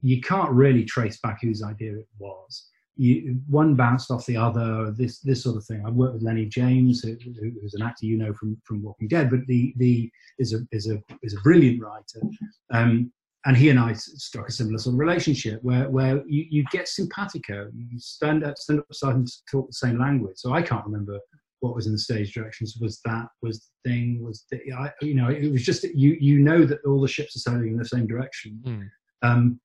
you can't really trace back whose idea it was. You, one bounced off the other. This this sort of thing. I've worked with Lennie James, who, who's an actor you know from from Walking Dead, but the the is a is a is a brilliant writer. Um, and he and I struck a similar sort of relationship where where you, you get simpatico. You stand up stand up beside and talk the same language. So I can't remember what was in the stage directions was that was the thing was the I, you know it was just you you know that all the ships are sailing in the same direction. Mm. um,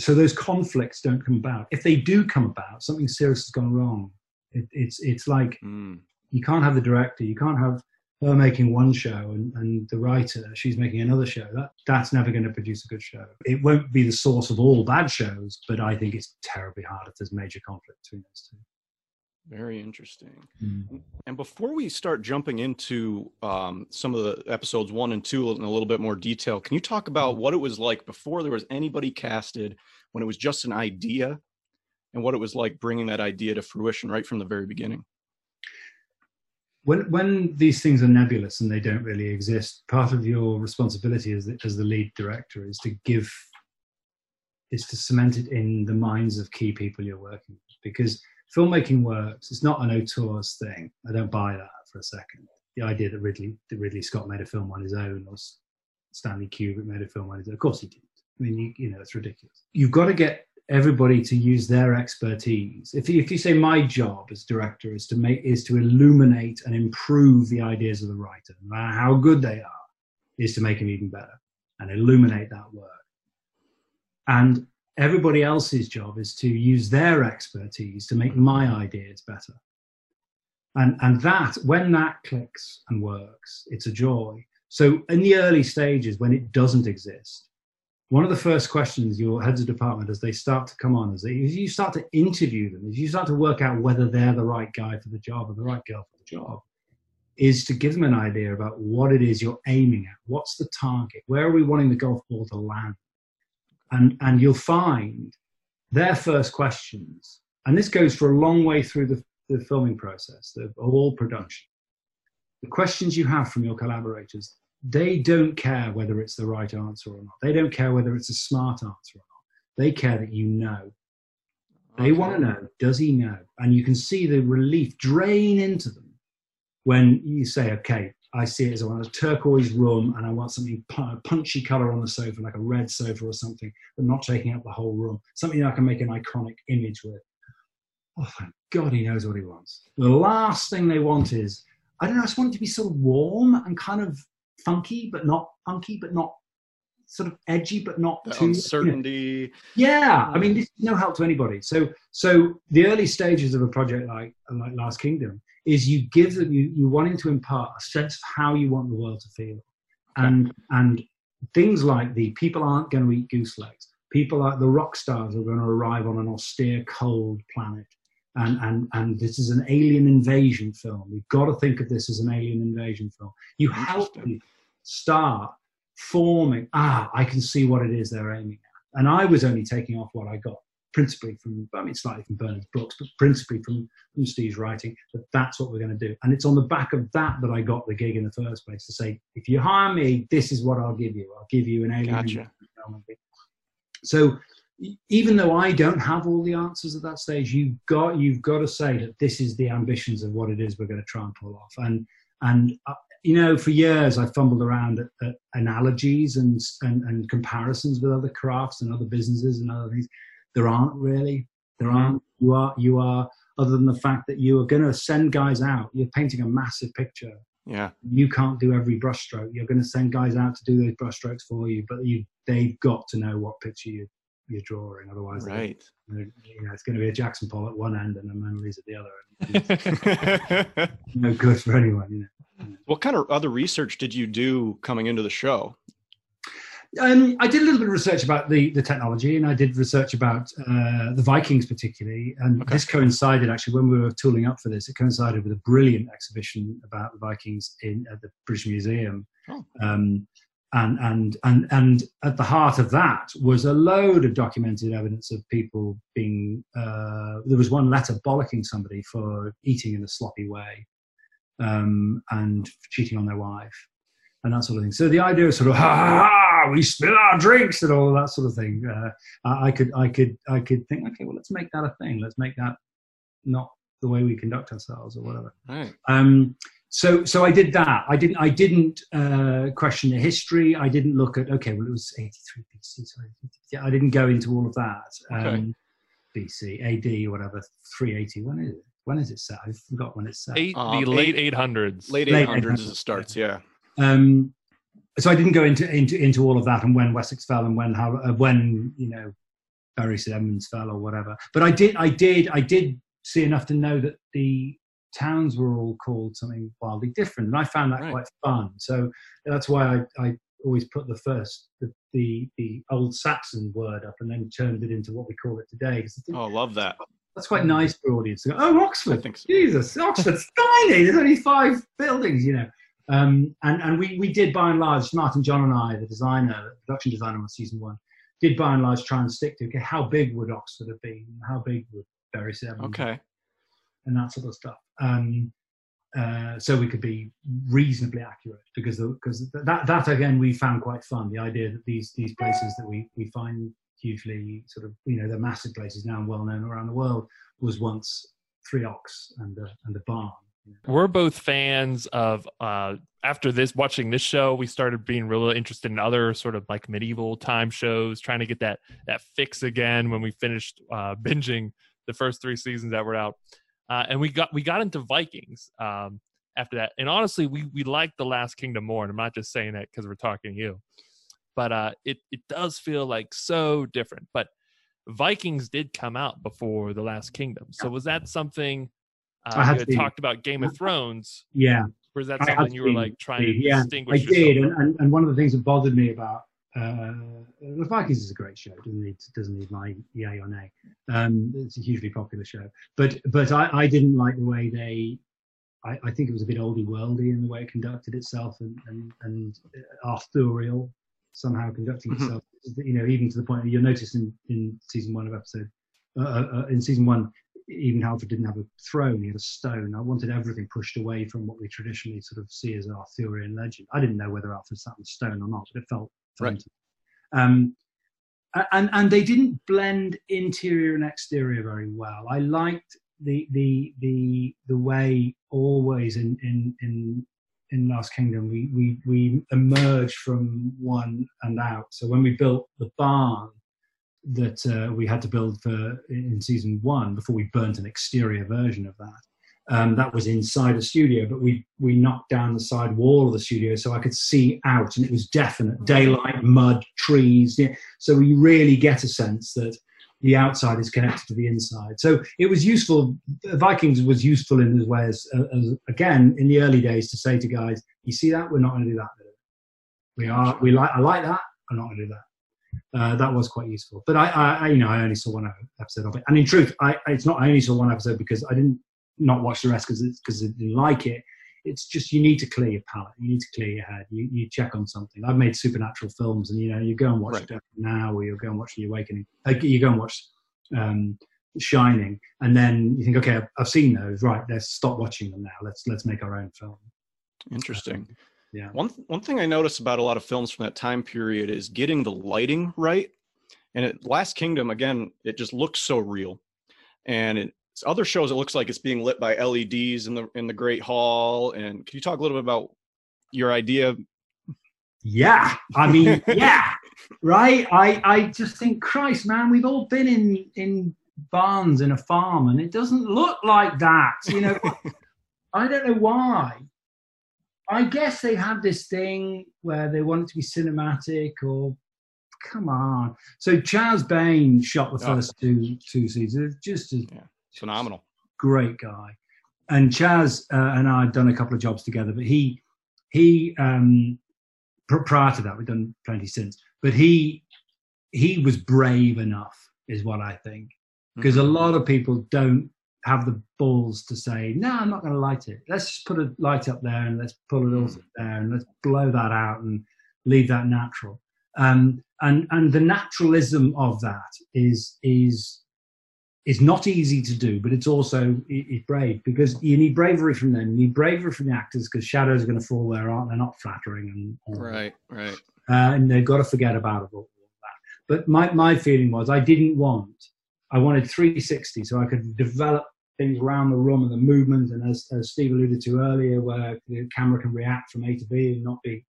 so those conflicts don't come about. If they do come about something serious has gone wrong. It, it's it's like mm. you can't have the director you can't have her making one show and, and the writer she's making another show. That that's never going to produce a good show. It won't be the source of all bad shows but i think it's terribly hard if there's major conflict between those two very interesting. Mm. And before we start jumping into um, some of the episodes one and two in a little bit more detail, can you talk about what it was like before there was anybody casted, when it was just an idea, and what it was like bringing that idea to fruition right from the very beginning? When when these things are nebulous and they don't really exist, part of your responsibility as the, as the lead director is to give, is to cement it in the minds of key people you're working with, because filmmaking works. It's not an auteurs thing. I don't buy that for a second. The idea that Ridley that Ridley Scott made a film on his own or Stanley Kubrick made a film on his own. Of course he did. I mean, you, you know, it's ridiculous. You've got to get everybody to use their expertise. If you, if you say my job as director is to make is to illuminate and improve the ideas of the writer, no matter how good they are, is to make them even better and illuminate that work. And everybody else's job is to use their expertise to make my ideas better. And, and that, when that clicks and works, it's a joy. So in the early stages, when it doesn't exist, one of the first questions your heads of department as they start to come on, they, as you start to interview them, as you start to work out whether they're the right guy for the job or the right girl for the job, is to give them an idea about what it is you're aiming at. What's the target? Where are we wanting the golf ball to land? And, and you'll find their first questions, and this goes for a long way through the, the filming process of all production. The questions you have from your collaborators, they don't care whether it's the right answer or not. They don't care whether it's a smart answer or not. They care that you know. They okay. want to know, does he know? And you can see the relief drain into them when you say, okay, I see it as I want a turquoise room and I want something punchy color on the sofa, like a red sofa or something, but not taking up the whole room. Something I can make an iconic image with. Oh, thank God he knows what he wants. The last thing they want is, I don't know, I just want it to be sort of warm and kind of funky, but not funky, but not sort of edgy, but not the too uncertainty. You know. Yeah, I mean, this is no help to anybody. So, so the early stages of a project like like Last Kingdom is you give them you, you wanting to impart a sense of how you want the world to feel. And and things like the people aren't going to eat goose legs. People like the rock stars are going to arrive on an austere cold planet. And and and this is an alien invasion film. You've got to think of this as an alien invasion film. You help them start forming ah i can see what it is they're aiming at and i was only taking off what i got principally from, I mean, slightly from Bernard's books, but principally from, from Steve's writing, that that's what we're going to do. And it's on the back of that that I got the gig in the first place to say, if you hire me, this is what I'll give you. I'll give you an alien. Gotcha. So even though I don't have all the answers at that stage, you've got you've got to say that this is the ambitions of what it is we're going to try and pull off. And and uh, you know, for years I fumbled around at, at analogies and, and and comparisons with other crafts and other businesses and other things. There aren't really. There aren't. Mm. You are you are. Other than the fact that you are going to send guys out, you're painting a massive picture. Yeah. You can't do every brushstroke. You're going to send guys out to do those brushstrokes for you, but you they've got to know what picture you you're drawing. Otherwise, Right. you know, it's going to be a Jackson Pollock at one end and a Mona Lisa at the other. And no good for anyone, you know. what kind of other research did you do coming into the show? Um, I did a little bit of research about the, the technology, and I did research about uh, the Vikings particularly. And Okay. this coincided actually when we were tooling up for this. It coincided with a brilliant exhibition about the Vikings in at the British Museum. Oh. Um, and and and and at the heart of that was a load of documented evidence of people being. Uh, there was one letter bollocking somebody for eating in a sloppy way, um, and cheating on their wife and that sort of thing. So the idea of sort of ha ha ha, we spill our drinks and all that sort of thing. Uh, I I could I could I could think, okay, well, let's make that a thing. Let's make that not the way we conduct ourselves or whatever. Right. Um, so so I did that. I didn't I didn't uh, question the history. I didn't look at okay, well, it was 83 BC. Sorry, yeah, I didn't go into all of that. Um, Okay. BC, AD, or whatever, 380. When is it? When is it set? I forgot when it's set. Eight, Um, the late eight- 800s. Late Late 800s as 800s, it starts. Yeah. Um, so I didn't go into, into into all of that and when Wessex fell and when how uh, when you know Bury St Edmunds fell or whatever. But I did I did I did see enough to know that the towns were all called something wildly different, and I found that Right. quite fun. So that's why I, I always put the first the, the the old Saxon word up and then turned it into what we call it today. 'cause I Oh, love that. that's quite nice for audience to go. Oh, Oxford! so. Jesus, Oxford's tiny. There's only five buildings, you know. Um, and and we, we did by and large, Martin John and I, the designer, the production designer on season one, did by and large try and stick to okay, how big would Oxford have been? How big would Bury Seven? Okay. And that sort of stuff. Um, uh, so we could be reasonably accurate because because that that again we found quite fun. The idea that these these places that we we find hugely sort of you know they're massive places now and well known around the world was once three ox and a, and barn. We're both fans of, uh, after this, watching this show, we started being really interested in other sort of like medieval time shows, trying to get that, that fix again when we finished uh, binging the first three seasons that were out. Uh, and we got, we got into Vikings um, after that. And honestly, we, we liked The Last Kingdom more. And I'm not just saying that because we're talking to you, but uh, it, it does feel like so different. But Vikings did come out before The Last Kingdom. So was that something uh, I had you had talked about Game of Thrones? Yeah, Or is that something you were like trying to yeah, I did, and, and, and one of the things that bothered me about uh, the Vikings is a great show. Doesn't need doesn't need my yay or nay. Um, it's a hugely popular show, but but I, I didn't like the way they. I, I think it was a bit oldie worldy in the way it conducted itself and and, and Arthurial somehow conducting Mhm. itself. You know, even to the point that you'll notice in, in season one of episode uh, uh, in season one, even Alfred didn't have a throne; he had a stone. I wanted everything pushed away from what we traditionally sort of see as an Arthurian legend. I didn't know whether Arthur sat on stone or not, but it felt Right. Um, and and they didn't blend interior and exterior very well. I liked the the the the way always in in in in Last Kingdom we we we emerged from one and out. So when we built the barn that uh, we had to build for in season one before we burnt an exterior version of that. Um, that was inside a studio, but we we knocked down the side wall of the studio so I could see out, and it was definite daylight, mud, trees. Yeah. So we really get a sense that the outside is connected to the inside. So it was useful. Vikings was useful in this way as, as again in the early days to say to guys, "You see that? We're not going to do that. We are. We like. I like that. I'm not going to do that." Uh, that was quite useful. But I, I, I, you know, I only saw one episode of it, and in truth, I, it's not. I only saw one episode because I didn't not watch the rest because because they didn't like it. It's just you need to clear your palate. You need to clear your head. You, you check on something. I've made supernatural films, and you know, you go and watch Right. Death now, or you go and watch The Awakening. Like, you go and watch um, Shining, and then you think, okay, I've seen those. Right, let's stop watching them now. Let's let's make our own film. Interesting. Yeah. One one thing I notice about a lot of films from that time period is getting the lighting right. And it, Last Kingdom again, it just looks so real. And it, other shows, it looks like it's being lit by LEDs in the in the Great Hall. And can you talk a little bit about your idea? Yeah, I mean, yeah, right. I I just think, Christ, man, we've all been in in barns in a farm, and it doesn't look like that. You know, I don't know why. I guess they have this thing where they want it to be cinematic or come on. So Charles Bain shot the Oh. first two two seasons. Just a Phenomenal. great guy. And Chaz uh, and I had done a couple of jobs together, but he he um, pr- prior to that we've done plenty since. But he he was brave enough, is what I think, because a lot of people don't have the balls to say, no, I'm not going to light it. Let's just put a light up there and let's pull it all Mm. down. Let's blow that out and leave that natural. Um, and and the naturalism of that is is is not easy to do, but it's also it's brave because you need bravery from them. You need bravery from the actors because shadows are going to fall where aren't they're not flattering and Right, right. uh, and they've got to forget about it, all that. But my, my feeling was I didn't want, I wanted 360 so I could develop things around the room and the movement, and as, as Steve alluded to earlier, where the camera can react from A to B and not be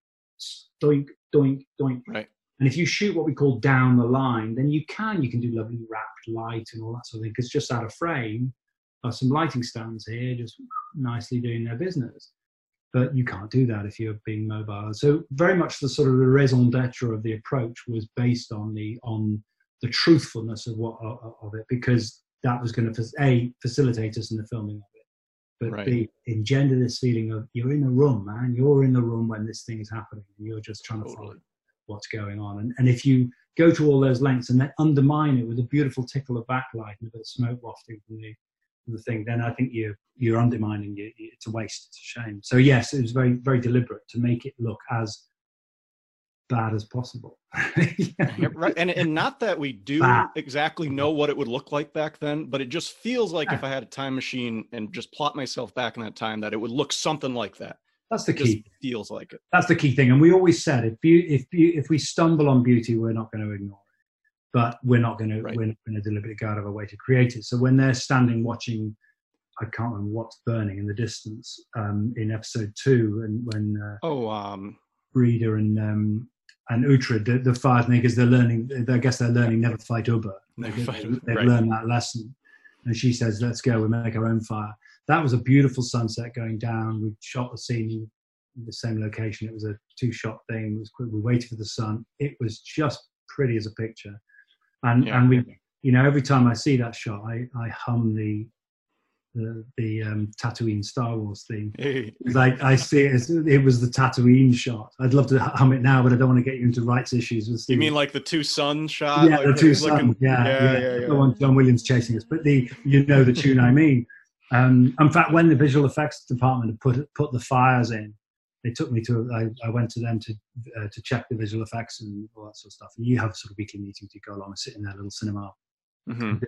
doink, doink, doink. Right. And if you shoot what we call down the line, then you can, you can do lovely wrapped light and all that sort of thing, because just out of frame are some lighting stands here, just nicely doing their business but you can't do that if you're being mobile. So very much the sort of the raison d'être of the approach was based on the on the truthfulness of what of it, because that was going to a facilitate us in the filming of it, but Right. b engender this feeling of you're in the room, man. You're in the room when this thing is happening, and you're just trying to follow what's going on. And and if you go to all those lengths and then undermine it with a beautiful tickle of backlight and a bit of smoke wafting from the from the thing, then I think you're you're undermining it. It's a waste. It's a shame. So yes, it was very very deliberate to make it look as bad as possible. Yeah, right. And and not that we do Ah. exactly know what it would look like back then, but it just feels like if I had a time machine and just plot myself back in that time, that it would look something like that. That's the key. feels like it. That's the key thing. And we always said if if if we stumble on beauty, we're not going to ignore it, but we're not going to Right. we're not going to deliberately go out of our way to create it. So when they're standing watching, I can't remember what's burning in the distance um, in episode two, and when uh, Oh, um, Brida and um, and Uhtred, the, the fire makers, they're learning. I guess they're learning never fight Ubba. Never They've, fight Ubba. they've right. learned that lesson. And she says, "Let's go. We make our own fire." That was a beautiful sunset going down. We shot the scene in the same location. It was a two-shot thing. It was quick. We waited for the sun. It was just pretty as a picture. And Yeah. and we, you know, every time I see that shot, I I hum the the the um, Tatooine Star Wars theme. Like I see it, as, it was the Tatooine shot. I'd love to hum it now, but I don't want to get you into rights issues with. you mean like the two suns shot? yeah, like the two it's looking- sons. Yeah, yeah, yeah, yeah, The one John Williams chasing us, but the you know the tune I mean. Um, in fact, when the visual effects department had put put the fires in, they took me to. I, I went to them to uh, to check the visual effects and all that sort of stuff. And you have sort of weekly meetings. You go along and sit in their little cinema. Mhm.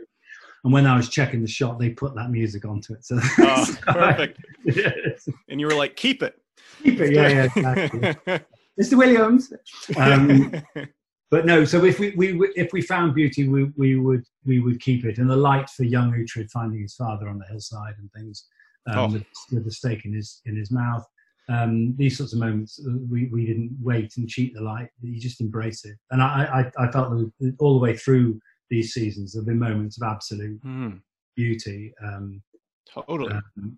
And when I was checking the shot, they put that music onto it. So Oh, perfect. Yes. And you were like, keep it. Keep it. Yeah, yeah, exactly. Mr. Williams. Um, but no, so if we, we if we found beauty, we, we would we would keep it. And the light for young Uhtred finding his father on the hillside and things, um, Oh. with, with the stake in his in his mouth. Um, these sorts of moments, uh, we, we didn't wait and cheat the light. You just embrace it. And I, I, I felt that all the way through these seasons, there have been moments of absolute Hmm, beauty. Um, totally. um,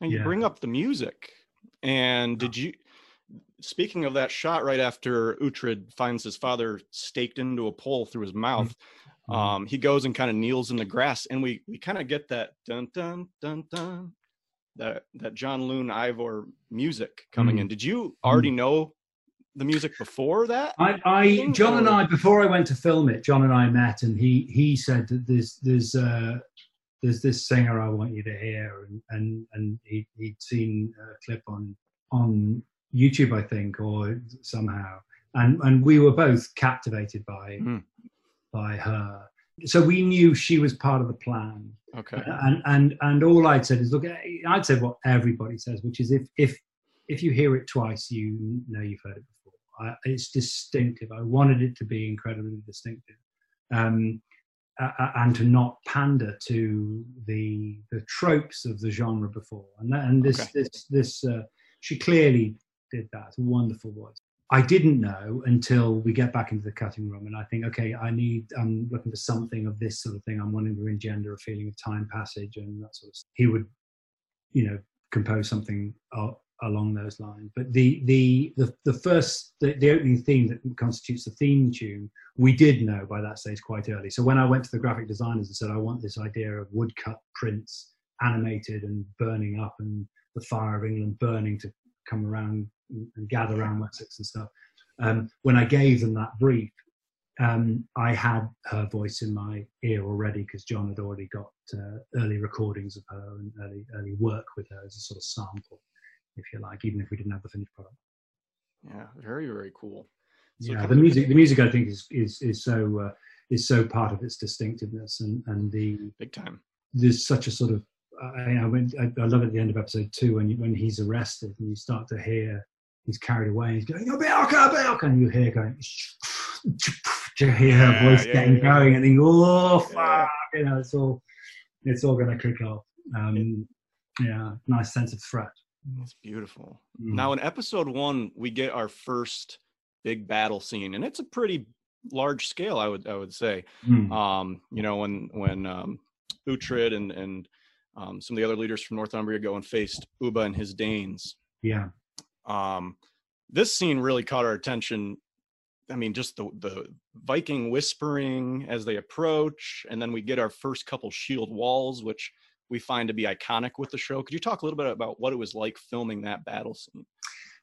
And you Yeah. bring up the music. And did you, speaking of that shot right after Uhtred finds his father staked into a pole through his mouth, Mhm. um, he goes and kind of kneels in the grass, and we we kind of get that dun dun dun dun, that that John Lunn Eivør music coming Mhm. in. Did you already know the music before that? I, I John and I before I went to film it, John and I met, and he he said that there's there's uh, there's this singer I want you to hear, and and and he he'd seen a clip on on YouTube, I think, or somehow, and and we were both captivated by Mhm. by her. so we knew she was part of the plan. Okay. And and and all I'd said is, look, I'd said what everybody says, which is if if if you hear it twice, you know you've heard it before. I, it's distinctive. I wanted it to be incredibly distinctive, um, uh, and to not pander to the the tropes of the genre before. And that, and this Okay. this this uh, she clearly did that. It's a wonderful voice. I didn't know until we get back into the cutting room, and I think, okay, I need. I'm looking for something of this sort of thing. I'm wanting to engender a feeling of time passage and that sort of. Stuff. He would, you know, compose something along those lines. But the the the, the first the, the opening theme that constitutes the theme tune, we did know by that stage quite early. So when I went to the graphic designers and said, I want this idea of woodcut prints, animated and burning up, and the fire of England burning to come around and gather around Wessex and stuff. Um, when I gave them that brief, um, I had her voice in my ear already because John had already got uh, early recordings of her and early early work with her as a sort of sample, if you like, even if we didn't have the finished product. Yeah, very very cool. So yeah, the music, the music, I think is is is so uh, is so part of its distinctiveness, and and the Big time. there's such a sort of I, I, went, I, I love it at the end of episode two when you, when he's arrested and you start to hear he's carried away he's going, "Oh, Bianca, Bianca," and you hear going, you hear her Yeah, voice yeah, getting yeah. going and think, "Oh fuck," you know, it's all it's all going to kick off. Um, yeah, nice sense of threat. It's beautiful. Mm. Now in episode one, we get our first big battle scene, and it's a pretty large scale, I would I would say. Mm. Um, you know, when when um, Uhtred and and um, some of the other leaders from Northumbria go and faced Ubba and his Danes. yeah, Um, this scene really caught our attention. I mean, just the the Viking whispering as they approach, and then we get our first couple shield walls, which we find to be iconic with the show. Could you talk a little bit about what it was like filming that battle scene?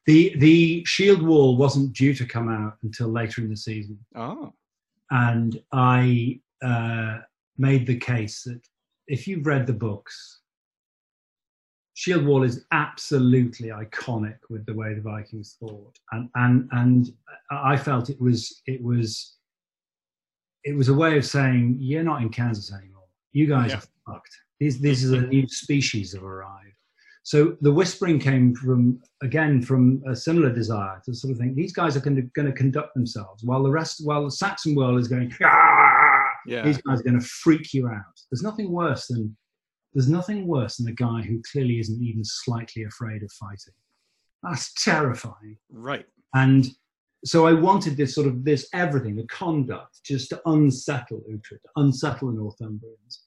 the the shield wall wasn't due to come out until later in the season. Oh, and I uh, made the case that if you've read the books, Shield Wall is absolutely iconic with the way the Vikings fought, and and and I felt it was it was it was a way of saying you're not in Kansas anymore. You guys Yeah. are fucked. These this is a new species have arrived. So the whispering came from again from a similar desire to sort of think these guys are going to, going to conduct themselves while the rest while the Saxon world is going. "Ah!" yeah. These guys are going to freak you out. There's nothing worse than there's nothing worse than a guy who clearly isn't even slightly afraid of fighting. That's terrifying. Right. And so I wanted this sort of this everything, the conduct, just to unsettle Uhtred, to unsettle the Northumbrians,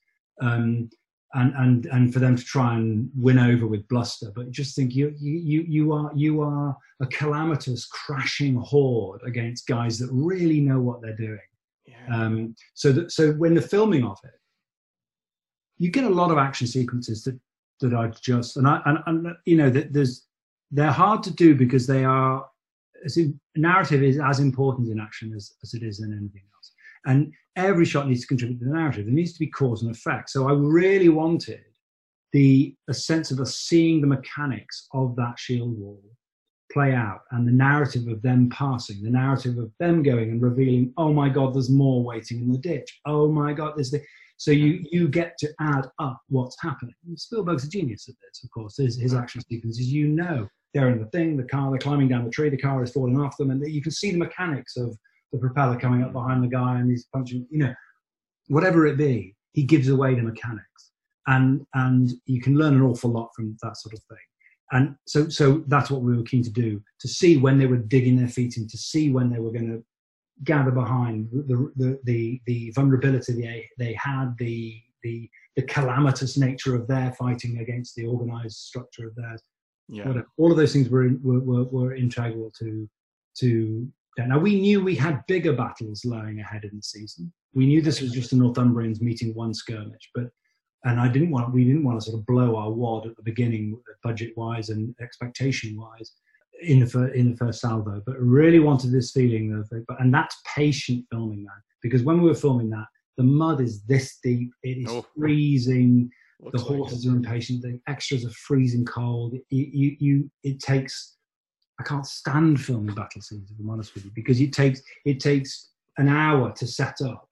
um, and and and for them to try and win over with bluster. But just think, you you you are you are a calamitous, crashing horde against guys that really know what they're doing. Yeah. Um, so that so when the filming of it, you get a lot of action sequences that that are just and I and, and you know that there's they're hard to do because they are narrative is as important in action as, as it is in anything else. And every shot needs to contribute to the narrative. There needs to be cause and effect. So I really wanted the a sense of us seeing the mechanics of that shield wall play out and the narrative of them passing, the narrative of them going and revealing, oh my God, there's more waiting in the ditch. Oh my God, there's the so you you get to add up what's happening. Spielberg's a genius at this, of course. His, his action sequences, you know, they're in the thing, the car, they're climbing down the tree, the car is falling off them, and you can see the mechanics of the propeller coming up behind the guy and he's punching, you know, whatever it be, he gives away the mechanics. And and you can learn an awful lot from that sort of thing. And so so that's what we were keen to do, to see when they were digging their feet in, to see when they were going to gather behind the the the, the vulnerability they they had, the the the calamitous nature of their fighting against the organized structure of theirs yeah. whatever. All of those things were, were, were, were integral to to. Now we knew we had bigger battles lying ahead in the season. We knew this was just the Northumbrians meeting one skirmish, but and I didn't want we didn't want to sort of blow our wad at the beginning, budget wise and expectation wise, in the fir- in the first salvo. But really wanted this feeling of, but and that's patient filming that because when we were filming that, the mud is this deep, it is Oh. freezing Looks the like horses are impatient. The extras are freezing cold. You, you, you, it takes. I can't stand filming battle scenes. If I'm honest with you, because it takes it takes an hour to set up,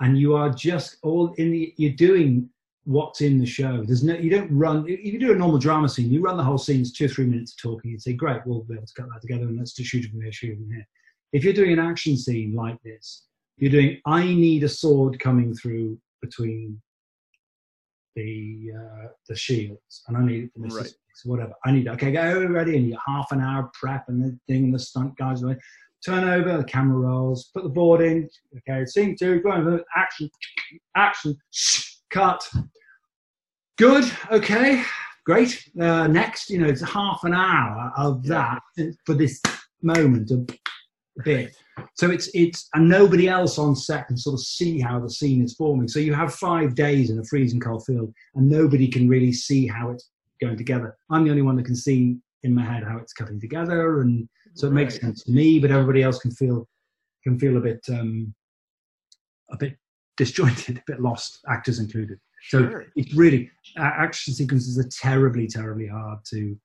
and you are just all in the. You're doing what's in the show. There's no. You don't run. If you do a normal drama scene, you run the whole scene. It's two or three minutes of talking. You say, "Great, we'll be able to cut that together, and let's just shoot it from here, shoot it from here." If you're doing an action scene like this, you're doing. I need a sword coming through between the uh, the shields, and I need it for this. Right. Whatever. I need okay, go ready, and you half an hour prep and the thing, and the stunt guys are like, turn over, the camera rolls, put the board in, okay, scene two, go over, action, action, cut. Good, okay, great. Uh, next, you know, it's half an hour of that for this moment of bit. So it's it's and nobody else on set can sort of see how the scene is forming. So you have five days in a freezing cold field, and nobody can really see how it's going together. I'm the only one that can see in my head how it's cutting together, and so it makes sense to me. But everybody else can feel can feel a bit um, a bit disjointed, a bit lost, actors included. So Sure. it's really uh, action sequences are terribly, terribly hard to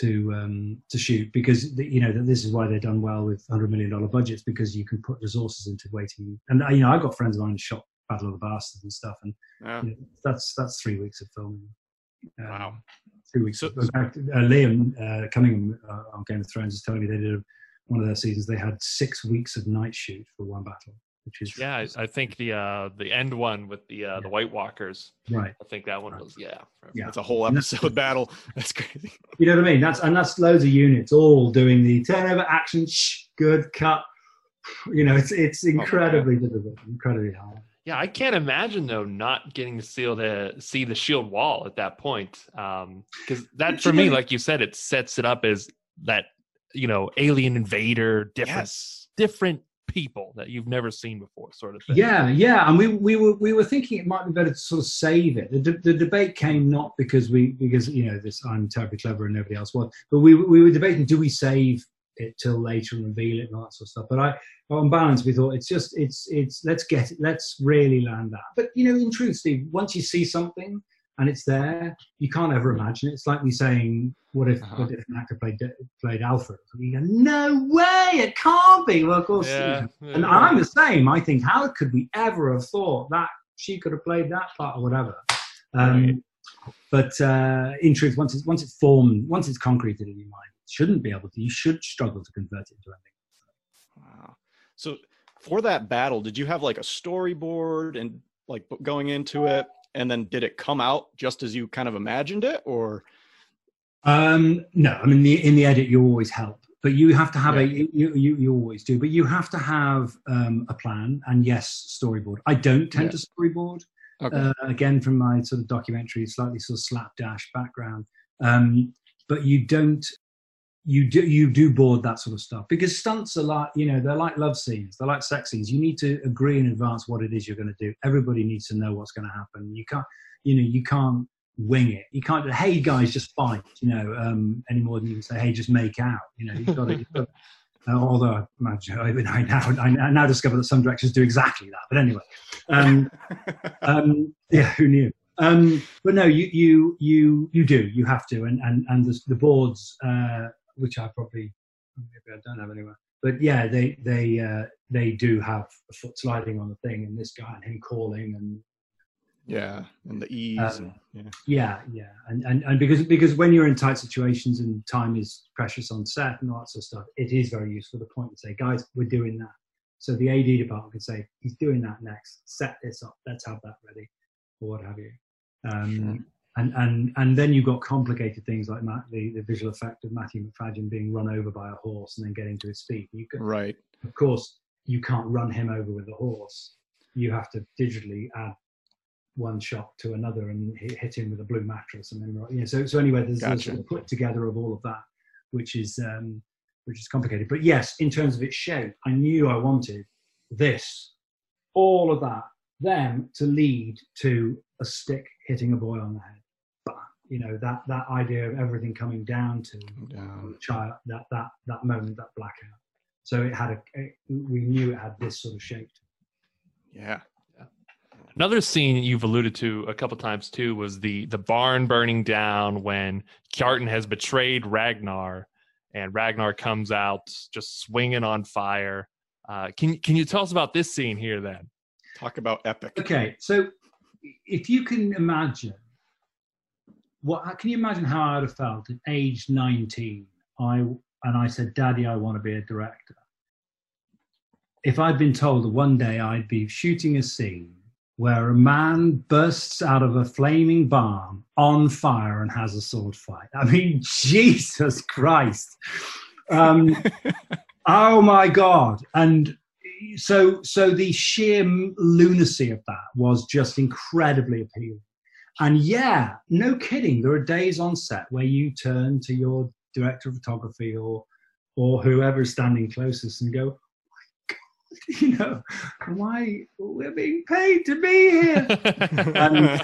to um, to shoot because the, you know that this is why they're done well with hundred million dollar budgets because you can put resources into waiting. And uh, you know, I've got friends of mine who shot Battle of the Bastards and stuff, and Yeah. you know, that's that's three weeks of filming. Um, Wow. Three weeks. So- fact, uh, Liam uh, Cunningham uh, on Game of Thrones is telling me they did a, one of their seasons. They had six weeks of night shoot for one battle, which is Yeah, I, I think the uh the end one with the uh the White Walkers. right. I think that one was yeah. Yeah. That's a whole And that's- episode battle. That's crazy. You know what I mean? That's and that's loads of units all doing the turnover action, shh, good cut. You know, it's it's incredibly difficult, incredibly hard. Yeah, I can't imagine though not getting to see the see the shield wall at that point. Um because that for me, like you said, it sets it up as that you know alien invader, different Yes. different people that you've never seen before, sort of thing. Yeah, yeah, and we we were we were thinking it might be better to sort of save it. The, de- the debate came not because we because you know this I'm terribly clever and nobody else was, but we we were debating do we save it till later and reveal it and all that sort of stuff. But I on balance we thought it's just it's it's let's get it let's really land that. But you know in truth, Steve, once you see something and it's there, you can't ever imagine it. It's like me saying, "What if, Uh-huh. what if an actor played played Alfred?" You go, "No way, it can't be." Well, of course, Yeah. and I'm the same. I think, how could we ever have thought that she could have played that part or whatever? Um, Right. But uh, in truth, once it's once it's formed, once it's concreted in your mind, it shouldn't be able to. You should struggle to convert it into anything. Wow. So for that battle, did you have like a storyboard and like going into it, and then did it come out just as you kind of imagined it, or Um, no, I mean, the, in the edit, you always help, but you have to have a you, you you always do, but you have to have um, a plan and yes, storyboard. I don't tend Yeah. to storyboard. Okay. uh, again from my sort of documentary, slightly sort of slapdash background. Um, but you don't, you do, you do board that sort of stuff because stunts are like, you know, they're like love scenes, they're like sex scenes. You need to agree in advance what it is you're going to do. Everybody needs to know what's going to happen. You can't, you know, you can't wing it. You can't, hey guys, just fight, you know, um, any more than you can say, hey, just make out. You know, you've got to. You've got to uh, although I imagine I, I now I now discover that some directors do exactly that. But anyway, um, um, yeah, who knew? Um, but no, you you you you do. You have to, and and and the, the boards, uh, which I probably maybe I don't have anywhere. But yeah, they they uh, they do have a foot sliding on the thing, and this guy and him calling, and yeah, and the ease, Um, and, yeah. yeah, yeah, and, and and because because when you're in tight situations and time is precious on set and all that sort of stuff, it is very useful the point to point and say, guys, we're doing that. So the AD department can say, he's doing that next. Set this up. Let's have that ready, or what have you. Um, Sure. And and and then you've got complicated things like Matt, the, the visual effect of Matthew Macfadyen being run over by a horse and then getting to his feet. You can, right. of course, you can't run him over with a horse. You have to digitally add one shot to another and hit, hit him with a blue mattress, and then you know. So so anyway, there's a Gotcha. sort of put together of all of that, which is um, which is complicated. But yes, in terms of its shape, I knew I wanted this, all of that, them to lead to a stick hitting a boy on the head. But you know that that idea of everything coming down to Down. child that that that moment that blackout so it had a it, we knew it had this sort of shape Yeah. Another scene you've alluded to a couple times too was the the barn burning down when Kjartan has betrayed Ragnar, and Ragnar comes out just swinging on fire. Uh, can can you tell us about this scene here then? Talk about epic. Okay, so if you can imagine, what can you imagine how I'd have felt at age 19? I and I said, "Daddy, I want to be a director." If I'd been told that one day I'd be shooting a scene where a man bursts out of a flaming barn on fire and has a sword fight, I mean, Jesus Christ! Um, oh my God! And so so the sheer lunacy of that was just incredibly appealing and yeah no kidding there are days on set where you turn to your director of photography or or whoever is standing closest and go oh God, you know why we're being paid to be here. And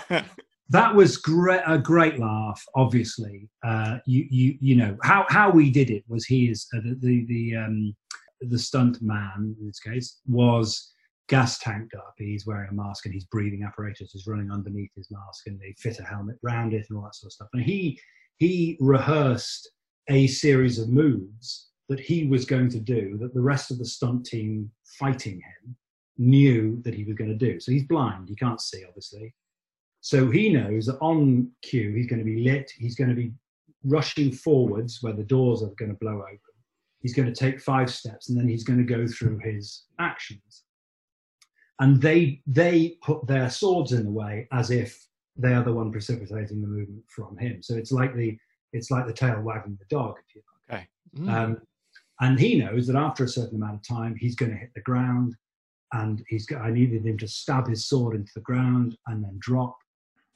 that was great a great laugh obviously. Uh, you you you know how how we did it was he is uh, the the, the um, the stunt man in this case was gas tanked up. He's wearing a mask and his breathing apparatus is running underneath his mask, and they fit a helmet round it and all that sort of stuff. And he he rehearsed a series of moves that he was going to do that the rest of the stunt team fighting him knew that he was going to do. So he's blind; he can't see, obviously. So he knows that on cue he's going to be lit. He's going to be rushing forwards where the doors are going to blow open he's going to take five steps and then he's going to go through his actions and they they put their swords in the way as if they are the one precipitating the movement from him so it's like the it's like the tail wagging the dog if you like okay mm. um, and he knows that after a certain amount of time he's going to hit the ground and he's i needed him to stab his sword into the ground and then drop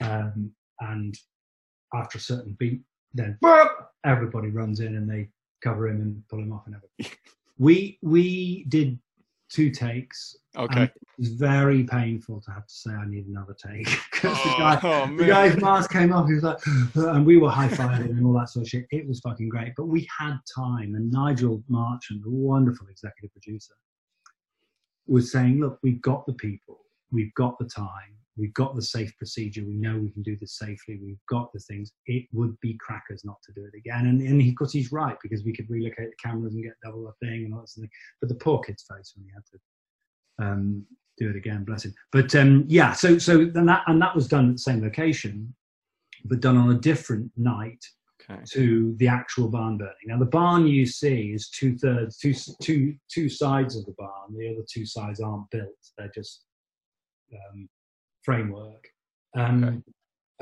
um, and after a certain beat then everybody runs in and they cover him and pull him off and everything. we we did two takes. Okay. it was very painful to have to say I need another take because oh, oh, the guy, oh, the guy's mask came off. He was like, and we were high fiving and all that sort of shit. It was fucking great, but we had time. And Nigel Marchant, the wonderful executive producer, was saying, "Look, we've got the people, we've got the time, we've got the safe procedure. We know we can do this safely. We've got the things. It would be crackers not to do it again. And, and he, of course, he's right because we could relocate the cameras and get double the thing and all that sort of thing. But the poor kid's face when he had to um, do it again, bless him. But um, yeah, so so then that and that was done at the same location, but done on a different night. Okay. To the actual barn burning. Now, the barn you see is two thirds, two, two, two sides of the barn. The other two sides aren't built; they're just um, framework. Um, okay.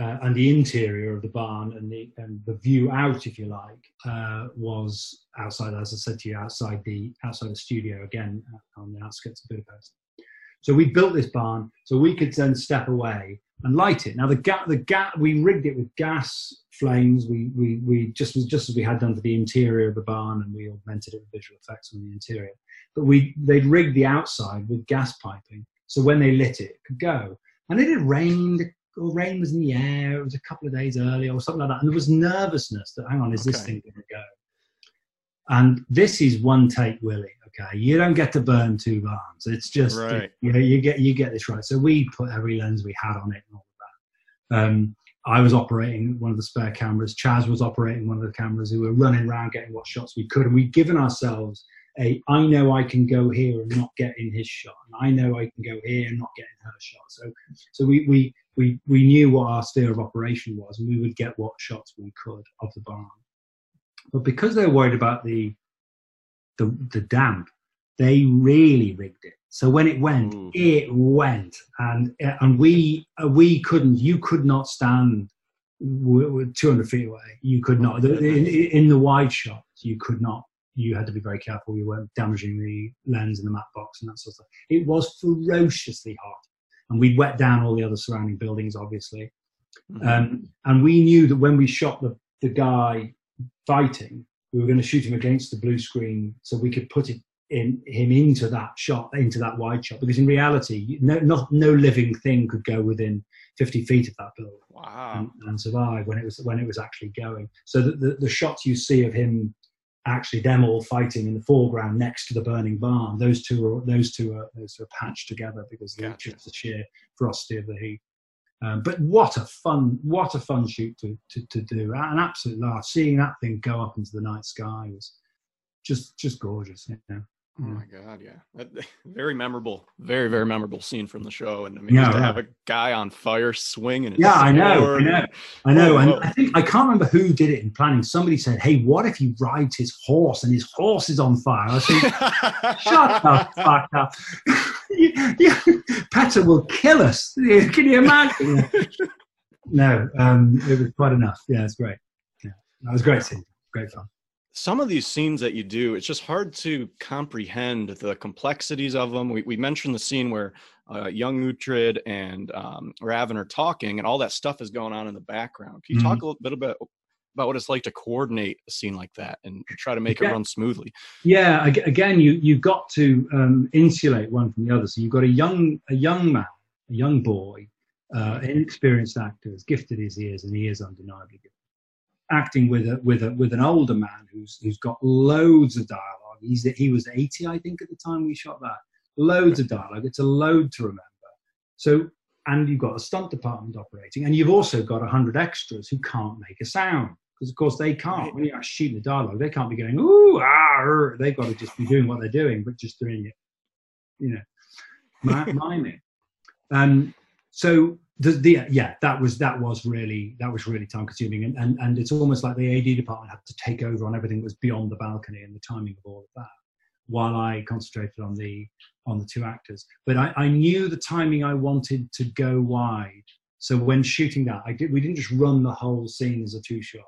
uh, and the interior of the barn and the and the view out, if you like, uh, was outside, as I said to you, outside the outside the studio again uh, on the outskirts of Budapest. So we built this barn so we could then step away and light it. Now the gap, the gas, we rigged it with gas flames. We we we just just as we had done for the interior of the barn, and we augmented it with visual effects on the interior. But we they'd rigged the outside with gas piping, so when they lit it, it could go and it had rained or rain was in the air. It was a couple of days earlier or something like that, and there was nervousness that hang on, is this thing going to go? And this is one take, Willie. Okay, you don't get to burn two barns. It's just right. you know you get you get this right. So we put every lens we had on it and all of that. Um, I was operating one of the spare cameras. Chaz was operating one of the cameras. We were running around getting what shots we could, and we'd given ourselves a I know I can go here and not get in his shot, and I know I can go here and not get in her shot. So, so we we we we knew what our sphere of operation was, and we would get what shots we could of the barn. But because they were worried about the the, the damp, they really rigged it. So when it went, mm. it went, and and we we couldn't. You could not stand 200 feet away. You could not in, in the wide shots. You could not you had to be very careful you weren't damaging the lens and the matte box and that sort of stuff. It was ferociously hot. And we'd wet down all the other surrounding buildings, obviously. Mm-hmm. Um, and we knew that when we shot the, the guy fighting, we were going to shoot him against the blue screen so we could put it in him into that shot, into that wide shot. Because in reality, no, not, no living thing could go within 50 feet of that building wow. and, and, survive when it was when it was actually going. So the, the, the shots you see of him actually them all fighting in the foreground next to the burning barn. Those two are those two are those two are patched together because gotcha. of the sheer ferocity of the heat. Um, but what a fun what a fun shoot to to, to do an absolute laugh. Seeing that thing go up into the night sky was just just gorgeous. You know? Oh my god, yeah, very memorable, very very memorable scene from the show, and I mean, Yeah, to right. have a guy on fire swinging. Yeah, I know, I know, I know. And. I think I can't remember who did it in planning. Somebody said, "Hey, what if he rides his horse and his horse is on fire?" I thinking, Shut the fuck up. you, you, Petter will kill us. Can you imagine? no, um, it was quite enough. Yeah, it's great. Yeah, that was a great scene. Great fun. Some of these scenes that you do, it's just hard to comprehend the complexities of them. We, we mentioned the scene where uh, young Uhtred and um, Ravn are talking, and all that stuff is going on in the background. Can you talk a little bit about about what it's like to coordinate a scene like that and try to make it run smoothly? Yeah, again, you you've got to um, insulate one from the other. So you've got a young a young man, a young boy, uh, inexperienced actor, as gifted as he is, and he is undeniably gifted, acting with a with a with an older man who's who's got loads of dialogue. He's he was eighty, I think, at the time we shot that. Loads of dialogue. It's a load to remember. So. And you've got a stunt department operating, and you've also got a hundred extras who can't make a sound because, of course, they can't. When you're shooting the dialogue, they can't be going ooh ah. er." They've got to just be doing what they're doing, but just doing it, you know, mi- miming. Um, so the, the yeah, that was that was really that was really time consuming, and, and and it's almost like the AD department had to take over on everything that was beyond the balcony and the timing of all of that, while I concentrated on the on the two actors. But I, I knew the timing I wanted to go wide. So when shooting that, I did we didn't just run the whole scene as a two shot.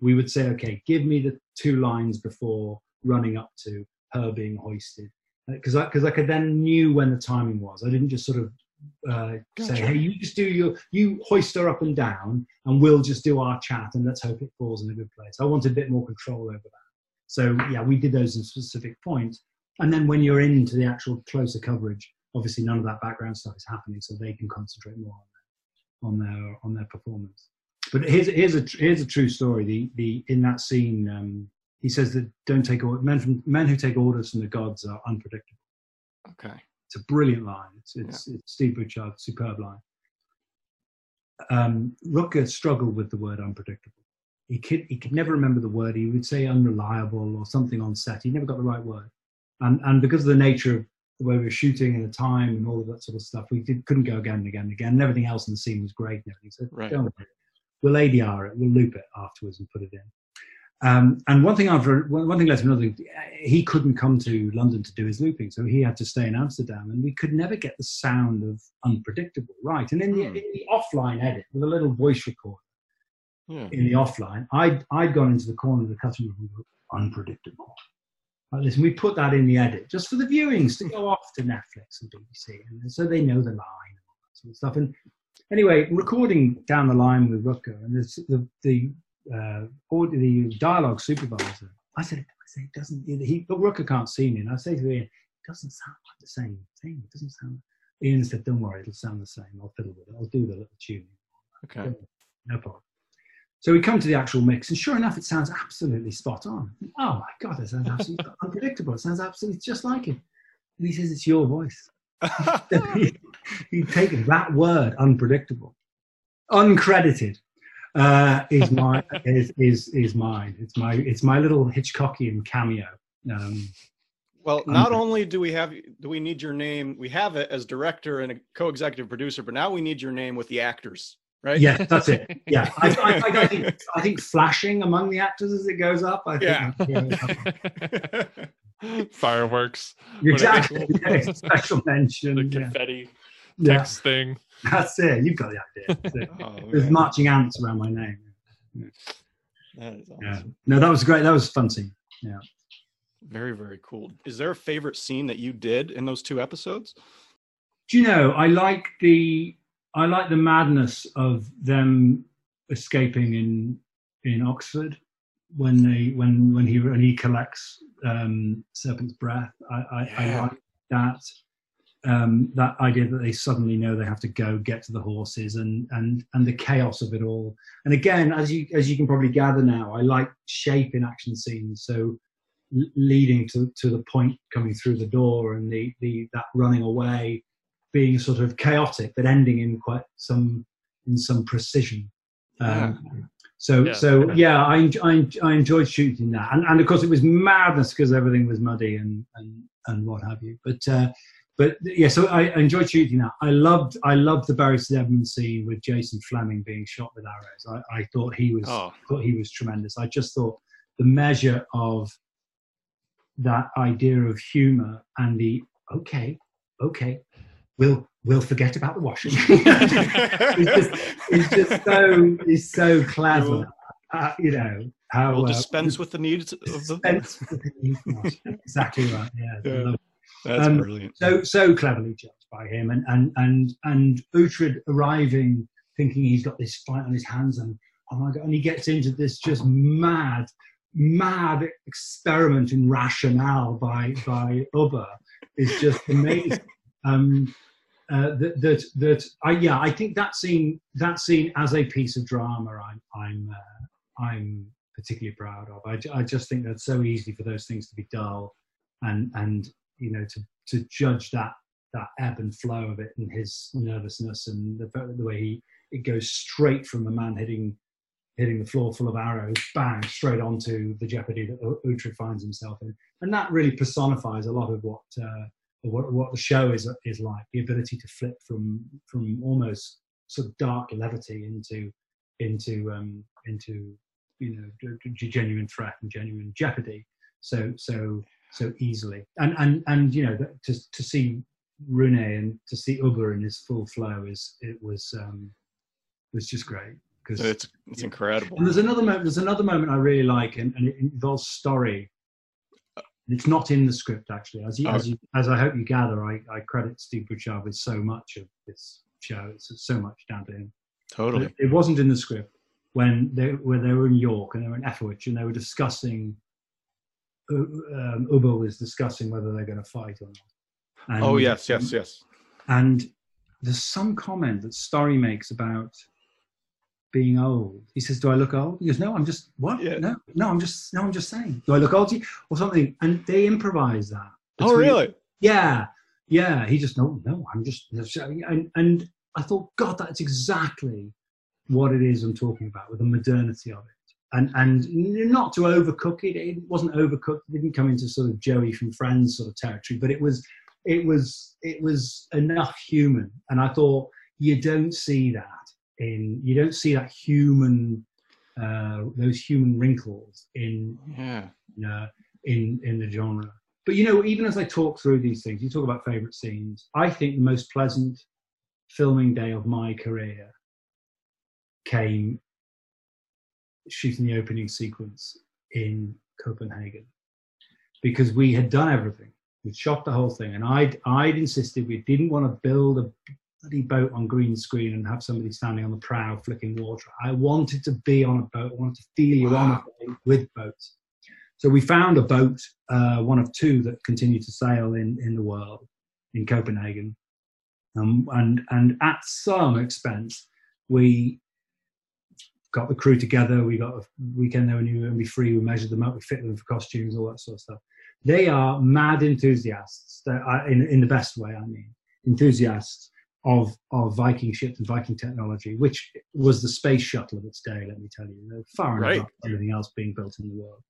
We would say, okay, give me the two lines before running up to her being hoisted, uh, because I because I could then knew when the timing was. I didn't just sort of uh, say, hey, you just do your you hoist her up and down, and we'll just do our chat, and let's hope it falls in a good place. I wanted a bit more control over that. So yeah, we did those in specific points. And then when you're into the actual closer coverage, obviously none of that background stuff is happening, so they can concentrate more on their on their, on their performance. But here's here's a here's a true story. The the in that scene, um, he says that don't take men from men who take orders from the gods are unpredictable. Okay. It's a brilliant line. It's it's, it's Steve Butchard, superb line. Um, Rutger struggled with the word unpredictable. He could he could never remember the word. He would say unreliable or something on set. He never got the right word. And and because of the nature of the way we were shooting and the time and all of that sort of stuff, we did, couldn't go again and again and again. And everything else in the scene was great and everything. So Right. don't worry. We'll ADR it. We'll loop it afterwards and put it in. Um, and one thing after one thing led to another. He couldn't come to London to do his looping, so he had to stay in Amsterdam, and we could never get the sound of unpredictable right. And in the, Hmm. in the offline edit with a little voice recorder Yeah. in the offline, I'd I'd gone into the corner of the cutting room and unpredictable. And we put that in the edit just for the viewings to go off to Netflix and BBC, and so they know the line and all that sort of stuff. And anyway, recording down the line with Rutger and this, the the uh, the dialogue supervisor, I said, I say it doesn't. He, but Rutger can't see me, and I say to Ian, it doesn't sound like the same thing. It doesn't sound. Ian said, "Don't worry, it'll sound the same. I'll fiddle with it. I'll do the little tuning." Okay. No problem. So we come to the actual mix, and sure enough, it sounds absolutely spot on. Oh my God, it sounds absolutely unpredictable. It sounds absolutely just like it. And he says, It's your voice. He'd taken that word, unpredictable, uncredited, uh, is my is, is is mine. It's my it's my little Hitchcockian cameo. Um, Well, not Okay. only do we have do we need your name, we have it as director and a co-executive producer, but now we need your name with the actors, right? Yeah, that's it. Yeah, I, I, I, I think I think flashing among the actors as it goes up. I think Yeah. that's- yeah, Fireworks, exactly. Yeah, special mention. the yeah. confetti Yeah, text thing. That's it. You've got the idea. Oh, There's man, marching ants around my name. that is awesome. Yeah. No, that was great. That was a fun scene. Yeah. Very, very cool. Is there a favorite scene that you did in those two episodes? Do you know? I like the I like the madness of them escaping in in Oxford when they when when he when he collects um, Serpent's Breath. I I, Yeah. I like that um, that idea that they suddenly know they have to go get to the horses and and and the chaos of it all. And again, as you as you can probably gather now, I like shape in action scenes. So leading to, to the point coming through the door and the, the that running away being sort of chaotic but ending in quite some in some precision um, So Yeah. so yeah, I, I I enjoyed shooting that, and and of course it was madness because everything was muddy and and and what have you. But uh, but yeah, so I, I enjoyed shooting that. I loved I loved the Bury St Edmunds scene with Jason Flemyng being shot with arrows. I, I thought he was Oh, thought he was tremendous. I just thought the measure of that idea of humor and the okay, okay, we'll we'll forget about the washing. it's just it's just so it's so clever. Uh, you know how we'll uh, dispense with the needs of the. dispense with the need for washing. exactly right. Yeah, Yeah. That's um, brilliant. so so cleverly judged by him and and and and Uhtred arriving thinking he's got this fight on his hands and oh my god and he gets into this just mad mad experiment in rationale by by Ubba is just amazing um uh, that that that I yeah I think that scene that scene as a piece of drama I'm I'm uh, I'm particularly proud of I, I just think that's so easy for those things to be dull and and you know to to judge that that ebb and flow of it and his nervousness and the, the way he it goes straight from a man hitting hitting the floor full of arrows bang straight onto the jeopardy that Uhtred finds himself in. And that really personifies a lot of what uh, what, what the show is is like the ability to flip from from almost sort of dark levity into into um into you know genuine threat and genuine jeopardy. So so so easily. And and and you know to to see Rune and to see Ubba in his full flow is it was um was just great because. It's it's incredible. And there's another moment. There's another moment I really like, and, and it involves Storri. It's not in the script actually, as you, as, you, as I hope you gather. I, I credit Steve Butchard with so much of this show. It's so much down to him. Totally. It, it wasn't in the script when they when they were in York and they were in Eoferwic and they were discussing. Uh, um, Ubba was discussing whether they're going to fight or not. And, Oh yes, yes, yes. And there's some comment that Storri makes about being old. He says, "Do I look old?" He goes, "No, I'm just what? Yeah. No, no, I'm just no, I'm just saying. Do I look old to you or something?" And they improvise that. Oh really? yeah, yeah. He just no, no. I'm just and and I thought, God, that's exactly what it is I'm talking about with the modernity of it. And and not to overcook it. It wasn't overcooked. It didn't come into sort of Joey from Friends sort of territory, but it was it was it was enough human. And I thought you don't see that in you don't see that human uh, those human wrinkles in Yeah. uh, in in the genre. But you know, even as I talk through these things, you talk about favorite scenes. I think the most pleasant filming day of my career came shooting the opening sequence in Copenhagen because we had done everything. We'd shot the whole thing, and I'd I'd insisted we didn't want to build a bloody boat on green screen and have somebody standing on the prow flicking water. I wanted to be on a boat. I wanted to feel you on a boat with boats. So we found a boat, uh, one of two that continue to sail in, in the world, in Copenhagen. Um, and, and at some expense, we got the crew together. We got a weekend they were new and be free. We measured them up. We fit them for costumes, all that sort of stuff. They are mad enthusiasts, uh, are- in, in the best way, I mean, enthusiasts of, of Viking ships and Viking technology, which was the space shuttle of its day, let me tell you. They're far and Right. above everything else being built in the world.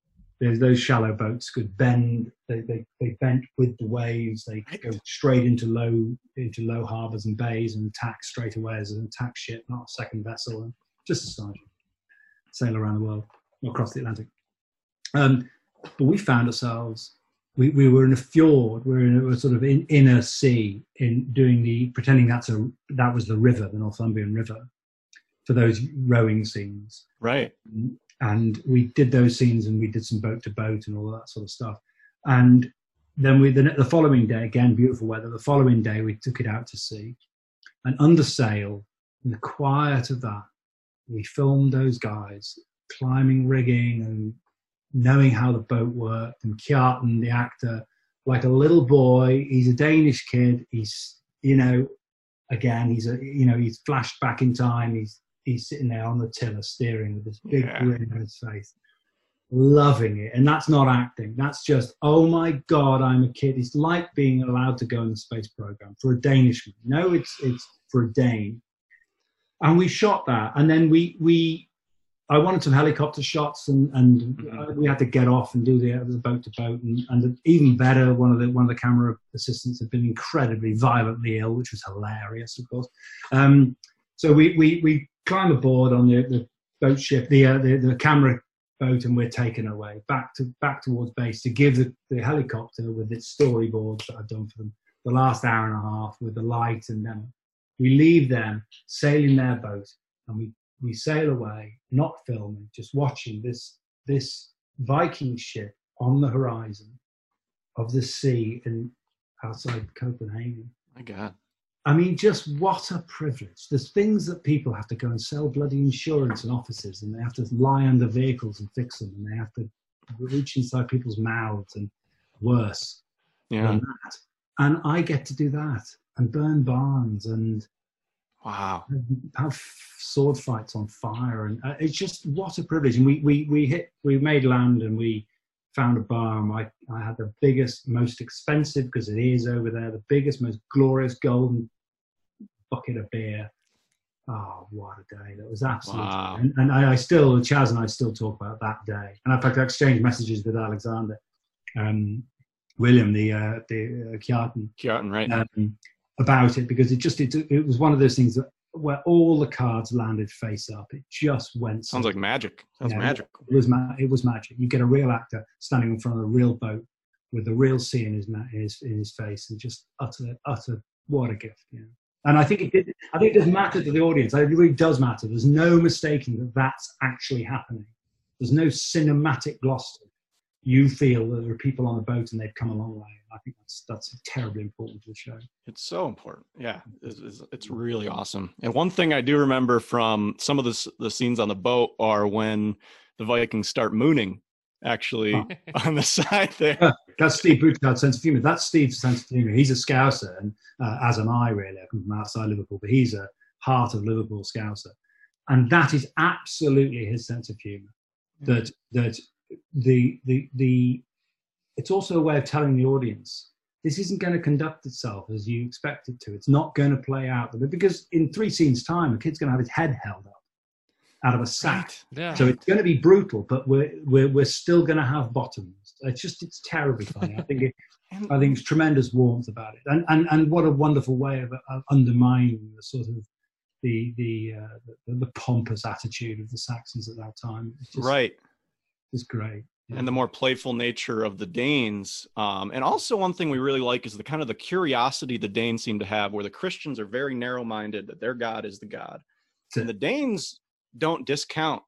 There's those shallow boats could bend. They, they, they bent with the waves. They go straight into low into low harbours and bays and attack straight away as an attack ship, not a second vessel. And just astonishing. Sail around the world, across the Atlantic. Um, but we found ourselves. We, we were in a fjord. We were in a sort of in, inner sea, in doing the pretending that's a that was the river, the Northumbrian River, for those rowing scenes Right. and we did those scenes and we did some boat to boat and all that sort of stuff and then we the, the following day again beautiful weather the following day we took it out to sea and under sail in the quiet of that we filmed those guys climbing rigging and knowing how the boat worked and Kjartan the actor like a little boy. He's a Danish kid. He's you know again he's a you know he's flashed back in time. He's he's sitting there on the tiller steering with this big Yeah. grin on his face loving it. And that's not acting. That's just oh my god i'm a kid. It's like being allowed to go in the space program for a danishman no it's it's for a dane and we shot that and then we we I wanted some helicopter shots, and and Mhm. we had to get off and do the, the boat to boat, and, and even better, one of the one of the camera assistants had been incredibly violently ill, which was hilarious, of course. Um, so we we we climb aboard on the, the boat ship, the, uh, the the camera boat, and we're taken away back to back towards base to give the, the helicopter with its storyboards that I've done for them the last hour and a half with the light and them. We leave them sailing their boat, and we we sail away, not filming, just watching this this Viking ship on the horizon of the sea and outside Copenhagen. My God. I mean, just what a privilege. There's things that people have to go and sell bloody insurance in offices, and they have to lie under vehicles and fix them, and they have to reach inside people's mouths and worse Yeah. than that. And I get to do that and burn barns and Wow. have sword fights on fire, and uh, it's just what a privilege. And we we we hit, we made land, and we found a barn. I I had the biggest, most expensive because it is over there, the biggest, most glorious golden bucket of beer. Oh, what a day! That was absolutely, Wow. and, and I, I still, Chaz and I still talk about that day. And in fact, I exchanged messages with Alexander, um, William, the uh, the uh, Kjartan, right? um, about it because it just it, it was one of those things that where all the cards landed face up. It just went. Sounds like magic. Sounds Yeah. magic. it was ma- it was magic. You get a real actor standing in front of a real boat with the real sea in his ma- in his, in his face and just utter utter what a gift. Yeah. And I think it did, I think it does matter to the audience. It really does matter. There's no mistaking that that's actually happening. There's no cinematic gloss to it. You feel that there are people on the boat and they've come a long way. I think that's that's terribly important to the show. It's so important. Yeah, it's, it's, really awesome. And one thing I do remember from some of the the scenes on the boat are when the Vikings start mooning, actually on the side there. That's Steve Butchard's sense of humour. That's Steve's sense of humour. He's a Scouser, and uh, as am I, really. I come from outside Liverpool, but he's a heart of Liverpool Scouser, and that is absolutely his sense of humour. That that the the the it's also a way of telling the audience this isn't going to conduct itself as you expect it to. It's not going to play out because in three scenes time, a kid's going to have his head held up out of a sack. Right. yeah. So it's going to be brutal, but we're we're, we're still going to have bottoms. It's just it's terribly funny. I think it, I think it's tremendous warmth about it, and and and what a wonderful way of, of undermining the sort of the the, uh, the the pompous attitude of the Saxons at that time. It's just, right. It's great. Yeah. and the more playful nature of the Danes. Um, and also one thing we really like is the kind of the curiosity the Danes seem to have, where the Christians are very narrow-minded that their God is the God, and the Danes don't discount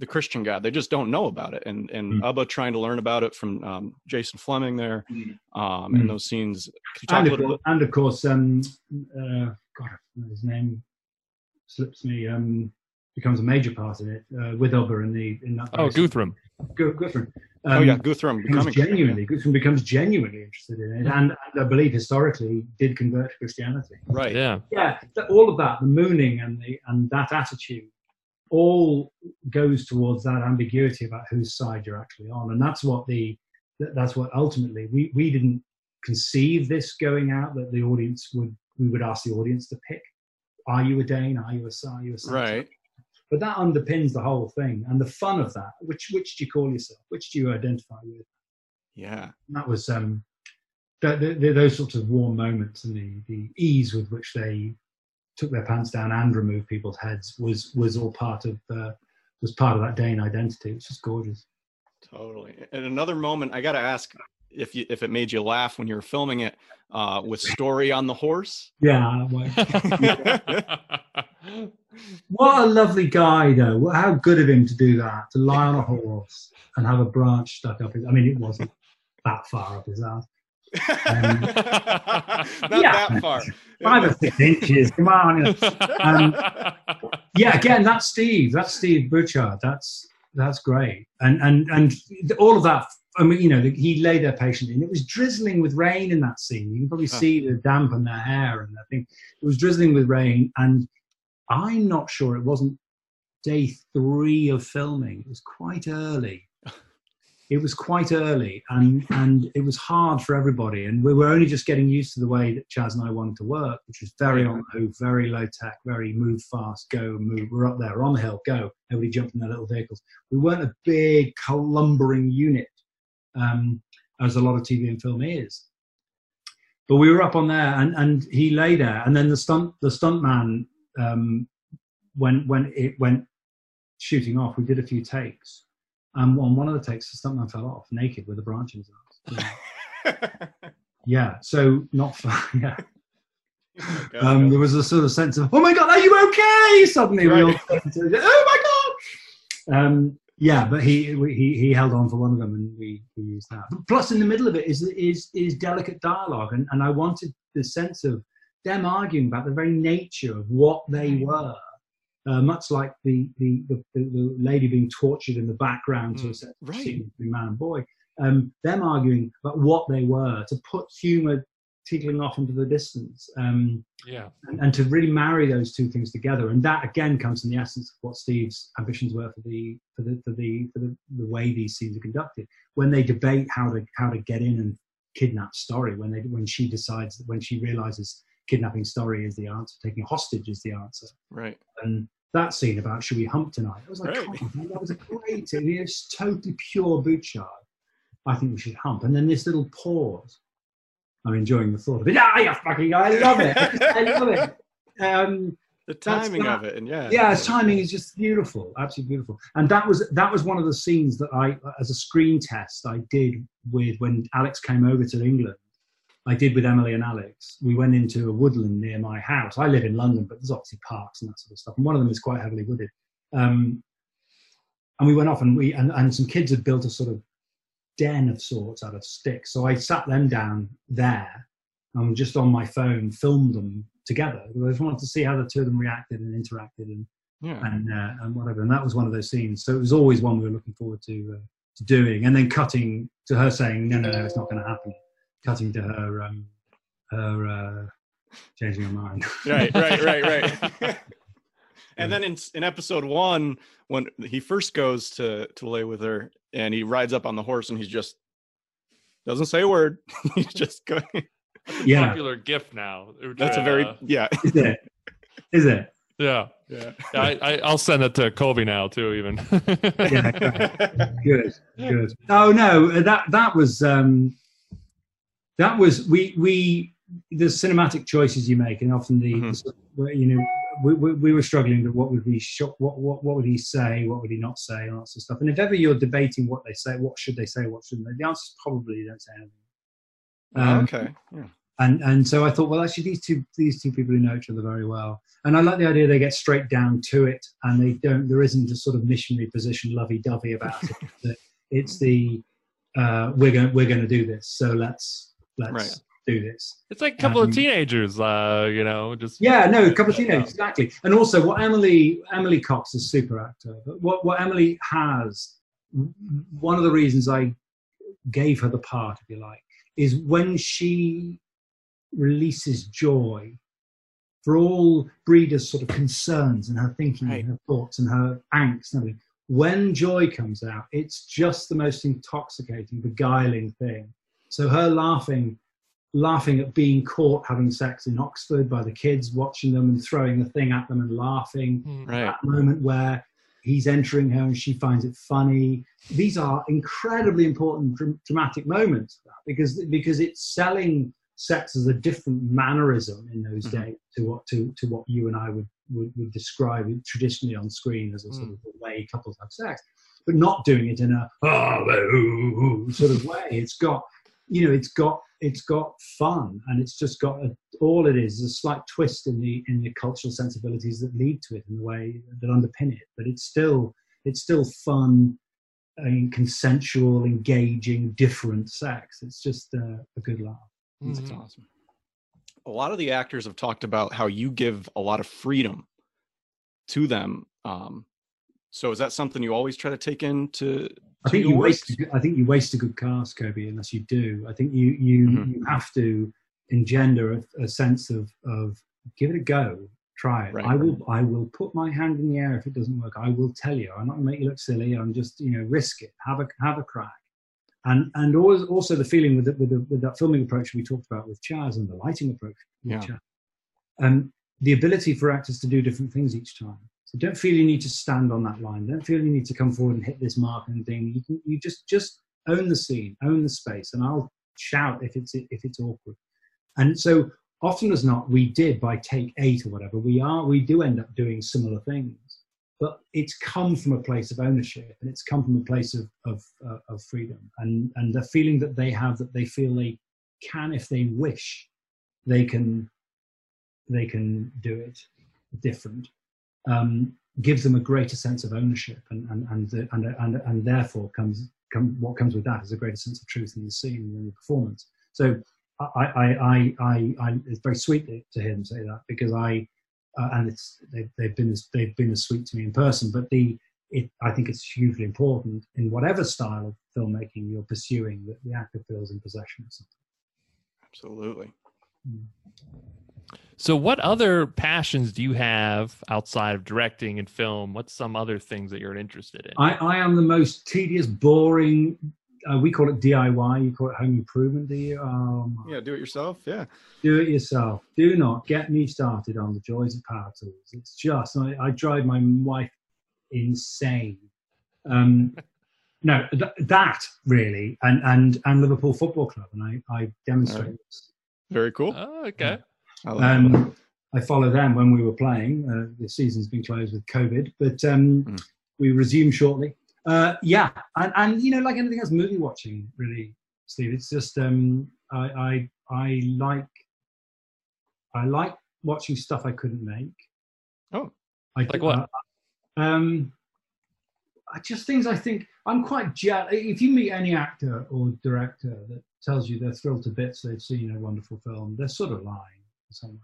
the Christian God. They just don't know about it. And and Mm. Ubba trying to learn about it from um, Jason Flemyng there, Mm. um, Mm. and those scenes. Could you talk and, a of little course, and of course, um, uh, God, his name slips me. Um, becomes a major part of it uh, with Ubba in the in that. oh, very- Guthrum. Gu- Guthrum. bit? oh Um, yeah, Guthrum becomes becoming genuinely Guthrum becomes genuinely interested in it, and, and I believe historically did convert to Christianity. right. Yeah. Yeah, th- all of that, the mooning and the and that attitude, all goes towards that ambiguity about whose side you're actually on, and that's what the that- that's what ultimately we we didn't conceive this going out that the audience would we would ask the audience to pick. Are you a Dane? Are you a are you a Saxon? Right. But that underpins the whole thing and the fun of that. Which which do you call yourself? Which do you identify with? Yeah. And that was um, the, the, the, those sorts of warm moments and the, the ease with which they took their pants down and removed people's heads was was all part of uh, was part of that Dane identity. It's just gorgeous. Totally. And another moment, I got to ask if you if it made you laugh when you were filming it uh, with Storri on the horse. Yeah. what a lovely guy, though. How good of him to do that, to lie on a horse and have a branch stuck up his. I mean, it wasn't that far up his ass. Not Yeah. that far. Five or six inches. Come on. Um, yeah, again, that's Steve. That's Steve Butchard. That's that's great. And and and all of that. I mean, you know, he lay there patiently, and it was drizzling with rain in that scene. You can probably Huh. see the damp on their hair, and I think it was drizzling with rain. And I'm not sure it wasn't day three of filming. It was quite early. it was quite early and and it was hard for everybody and we were only just getting used to the way that chaz and i wanted to work which was very on the move very low tech very move fast go move we're up there on the hill go everybody jumped in their little vehicles we weren't a big lumbering unit um, as a lot of tv and film is but we were up on there and and he lay there and then the stunt the stunt man um, when when it went shooting off we did a few takes and on one of the takes, the stuntman fell off naked with a branch in his arms. yeah, so not fun. Yeah. Oh um, there was a sort of sense of, oh my god, are you okay? Suddenly right. we all, oh my god. Um, yeah, but he, he he held on for one of them, and we, we used that. Plus, in the middle of it is is is delicate dialogue, and, and I wanted the sense of them arguing about the very nature of what they mm. were uh, much like the, the, the, the, lady being tortured in the background mm, to a set right. between man and boy, um, them arguing about what they were, to put humour tickling off into the distance, um, yeah, and, and, to really marry those two things together, and that again comes in the essence of what Steve's ambitions were for the for the for the for the, the way these scenes are conducted. When they debate how to how to get in and kidnap Storri, when they when she decides when she realizes kidnapping Storri is the answer, taking a hostage is the answer. Right. And that scene about should we hump tonight? I was like, right. that was a great scene. It's totally pure Butchard. I think we should hump. And then this little pause. I'm enjoying the thought of it. Ah, you fucking, I love it. I love it. Um, the timing of it, and yeah, yeah, timing is just beautiful, absolutely beautiful. And that was that was one of the scenes that I, as a screen test, I did with when Alex came over to England I did with Emily and Alex. We went into a woodland near my house. I live in London, but there's obviously parks and that sort of stuff. And one of them is quite heavily wooded. Um, and we went off and we and, and some kids had built a sort of den of sorts out of sticks. So I sat them down there and just on my phone filmed them together. I just wanted to see how the two of them reacted and interacted and yeah. and uh, and whatever. And that was one of those scenes. So it was always one we were looking forward to uh, to doing. And then cutting to her saying, "No, no, no, it's not going to happen." Cutting to her um, her uh, changing her mind. right, right, right, right. and then in in episode one, when he first goes to to lay with her, and he rides up on the horse, and he's just doesn't say a word. he's just going. yeah. popular gift now. That's uh, a very yeah. Is it? Is it? Yeah. Yeah. I, I will send it to Colby now too. Even. yeah. Good. Good. Oh no, that that was um that was we we the cinematic choices you make, and often the, mm-hmm. the you know we, we, we, were struggling with what would we sh- what, what what would he say, what would he not say, and lots of stuff. And if ever you're debating what they say, what should they say, what shouldn't they? The answer is probably don't say anything. Um, okay. Yeah. And and so I thought, well, actually, these two these two people who know each other very well, and I like the idea they get straight down to it, and they don't. There isn't a sort of missionary position, lovey-dovey about it. it's the uh, we're going we're going to do this, so let's let's right. do this. It's like a couple um, of teenagers, uh, you know, just yeah, no, a couple of teenagers, exactly. And also, what Emily Emily Cox is super actor, but what what Emily has, one of the reasons I gave her the part, if you like, is when she releases joy for all Brida's sort of concerns and her thinking right. and her thoughts and her angst and everything. When joy comes out, it's just the most intoxicating, beguiling thing. So her laughing, laughing at being caught having sex in Oxford by the kids, watching them and throwing the thing at them and laughing. Hmm. Right. That moment where he's entering her and she finds it funny. These are incredibly important dramatic moments because because it's selling sex as a different mannerism in those mm-hmm. days to what to, to what you and I would, would, would describe traditionally on screen as a sort mm. of way couples have sex, but not doing it in a oh, sort of way. It's got you know, it's got it's got fun, and it's just got a, all it is, is a slight twist in the in the cultural sensibilities that lead to it in the way that underpin it. But it's still it's still fun, and consensual, engaging, different sex. It's just uh, a good laugh. Mm-hmm. Awesome. A lot of the actors have talked about how you give a lot of freedom to them. Um, so is that something you always try to take into I think you waste. I think you waste a good cast, Colby, unless you do. I think you you, mm-hmm. you have to engender a, a, sense of of give it a go, try it. Right. I will I will put my hand in the air if it doesn't work. I will tell you. I'm not going to make you look silly. I'm just you know risk it. Have a have a crack. and and always, also the feeling with, the, with, the, with that filming approach we talked about with Chaz and the lighting approach with Yeah. Chaz, um, the ability for actors to do different things each time. So don't feel you need to stand on that line. Don't feel you need to come forward and hit this mark and thing. You can you just just own the scene, own the space, and I'll shout if it's if it's awkward. And so often as not, we did by take eight or whatever. We are we do end up doing similar things, but it's come from a place of ownership and it's come from a place of of, uh, of freedom and and the feeling that they have that they feel they can if they wish, they can they can do it different. Um, gives them a greater sense of ownership and and and and, and, and therefore comes come, what comes with that is a greater sense of truth in the scene and in the performance. So I, I, I, I, I it's very sweet to hear them say that because I, uh, and it's they've, they've been as, they've been as sweet to me in person. But the it, I think it's hugely important in whatever style of filmmaking you're pursuing that the actor feels in possession of something. Absolutely. So, what other passions do you have outside of directing and film? What's some other things that you're interested in? I, I am the most tedious, boring. Uh, we call it DIY. You call it home improvement. Do you? Um, Yeah, do it yourself. Yeah. do it yourself. Do not get me started on the joys of power tools. It's just I, I drive my wife insane. Um, no, th- that really, and and and Liverpool Football Club, and I I demonstrate. Alright. this. Very cool. Oh, okay. I. Um, I follow them when we were playing. Uh, the season's been closed with COVID, but um, Mm. we resume shortly. Uh, yeah, and, and you know, like anything else, movie watching really, Steve. It's just um, I, I I like I like watching stuff I couldn't make. Oh. I Like what? uh, um, I just things I think I'm quite jealous. If you meet any actor or director that tells you they're thrilled to bits they've seen a wonderful film, they're sort of lying in some way.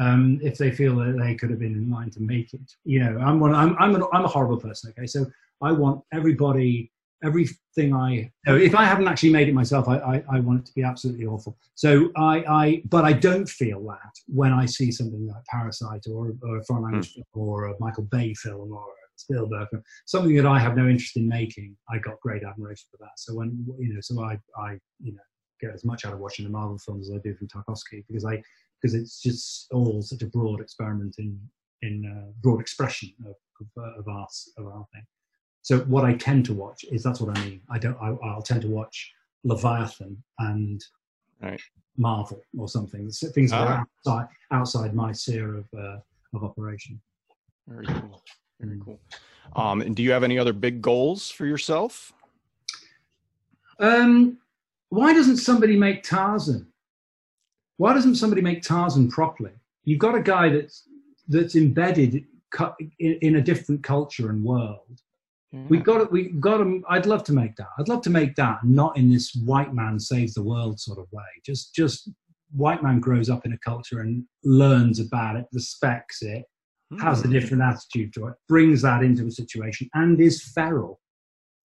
Um, if they feel that they could have been in line to make it, you know, I'm one. I'm I'm, an, I'm a horrible person. Okay, so I want everybody, everything I. no, If I haven't actually made it myself, I, I I want it to be absolutely awful. So I I but I don't feel that when I see something like Parasite or, or a foreign language film or a Michael Bay film or a Spielberg film, something that I have no interest in making. I got great admiration for that. So when you know, so I I you know get as much out of watching the Marvel films as I do from Tarkovsky because I because it's just all such a broad experiment in in uh, broad expression of of, uh, of art of our thing. So what I tend to watch is that's what I mean. I don't. I, I'll tend to watch Leviathan and Right. Marvel or something. So Things that Ah. are outside outside my sphere of uh, of operation. Very cool. Very Mm. cool. Um, and do you have any other big goals for yourself? Um, why doesn't somebody make Tarzan? Why doesn't somebody make Tarzan properly? You've got a guy that's that's embedded in, in a different culture and world. We've got it. We've got to. I'd love to make that. I'd love to make that, not in this white man saves the world sort of way. Just, just white man grows up in a culture and learns about it, respects it, has a Hmm. different attitude to it, brings that into a situation, and is feral.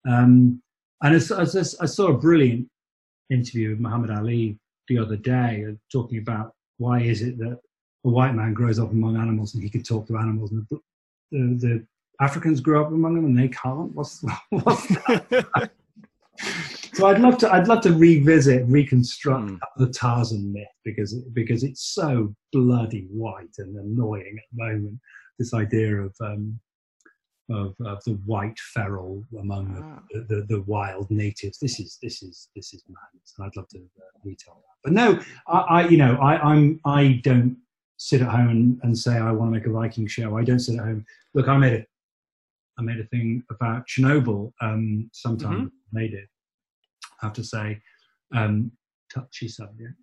Um, and as, as, as I saw a brilliant interview with Muhammad Ali the other day, talking about why is it that a white man grows up among animals and he can talk to animals, and the, the, the Africans grow up among them and they can't. What's, what's that? so I'd love to. I'd love to revisit, reconstruct Hmm. the Tarzan myth because because it's so bloody white and annoying at the moment. This idea of um, of, of the white feral among Ah. the, the, the wild natives. This is this is this is madness, and I'd love to uh, retell that. But no, I, I you know I I'm I don't sit at home and, and say I want to make a Viking show. I don't sit at home. Look, I made a I made a thing about Chernobyl um, sometime. Made it. I have to say, um, touchy subject.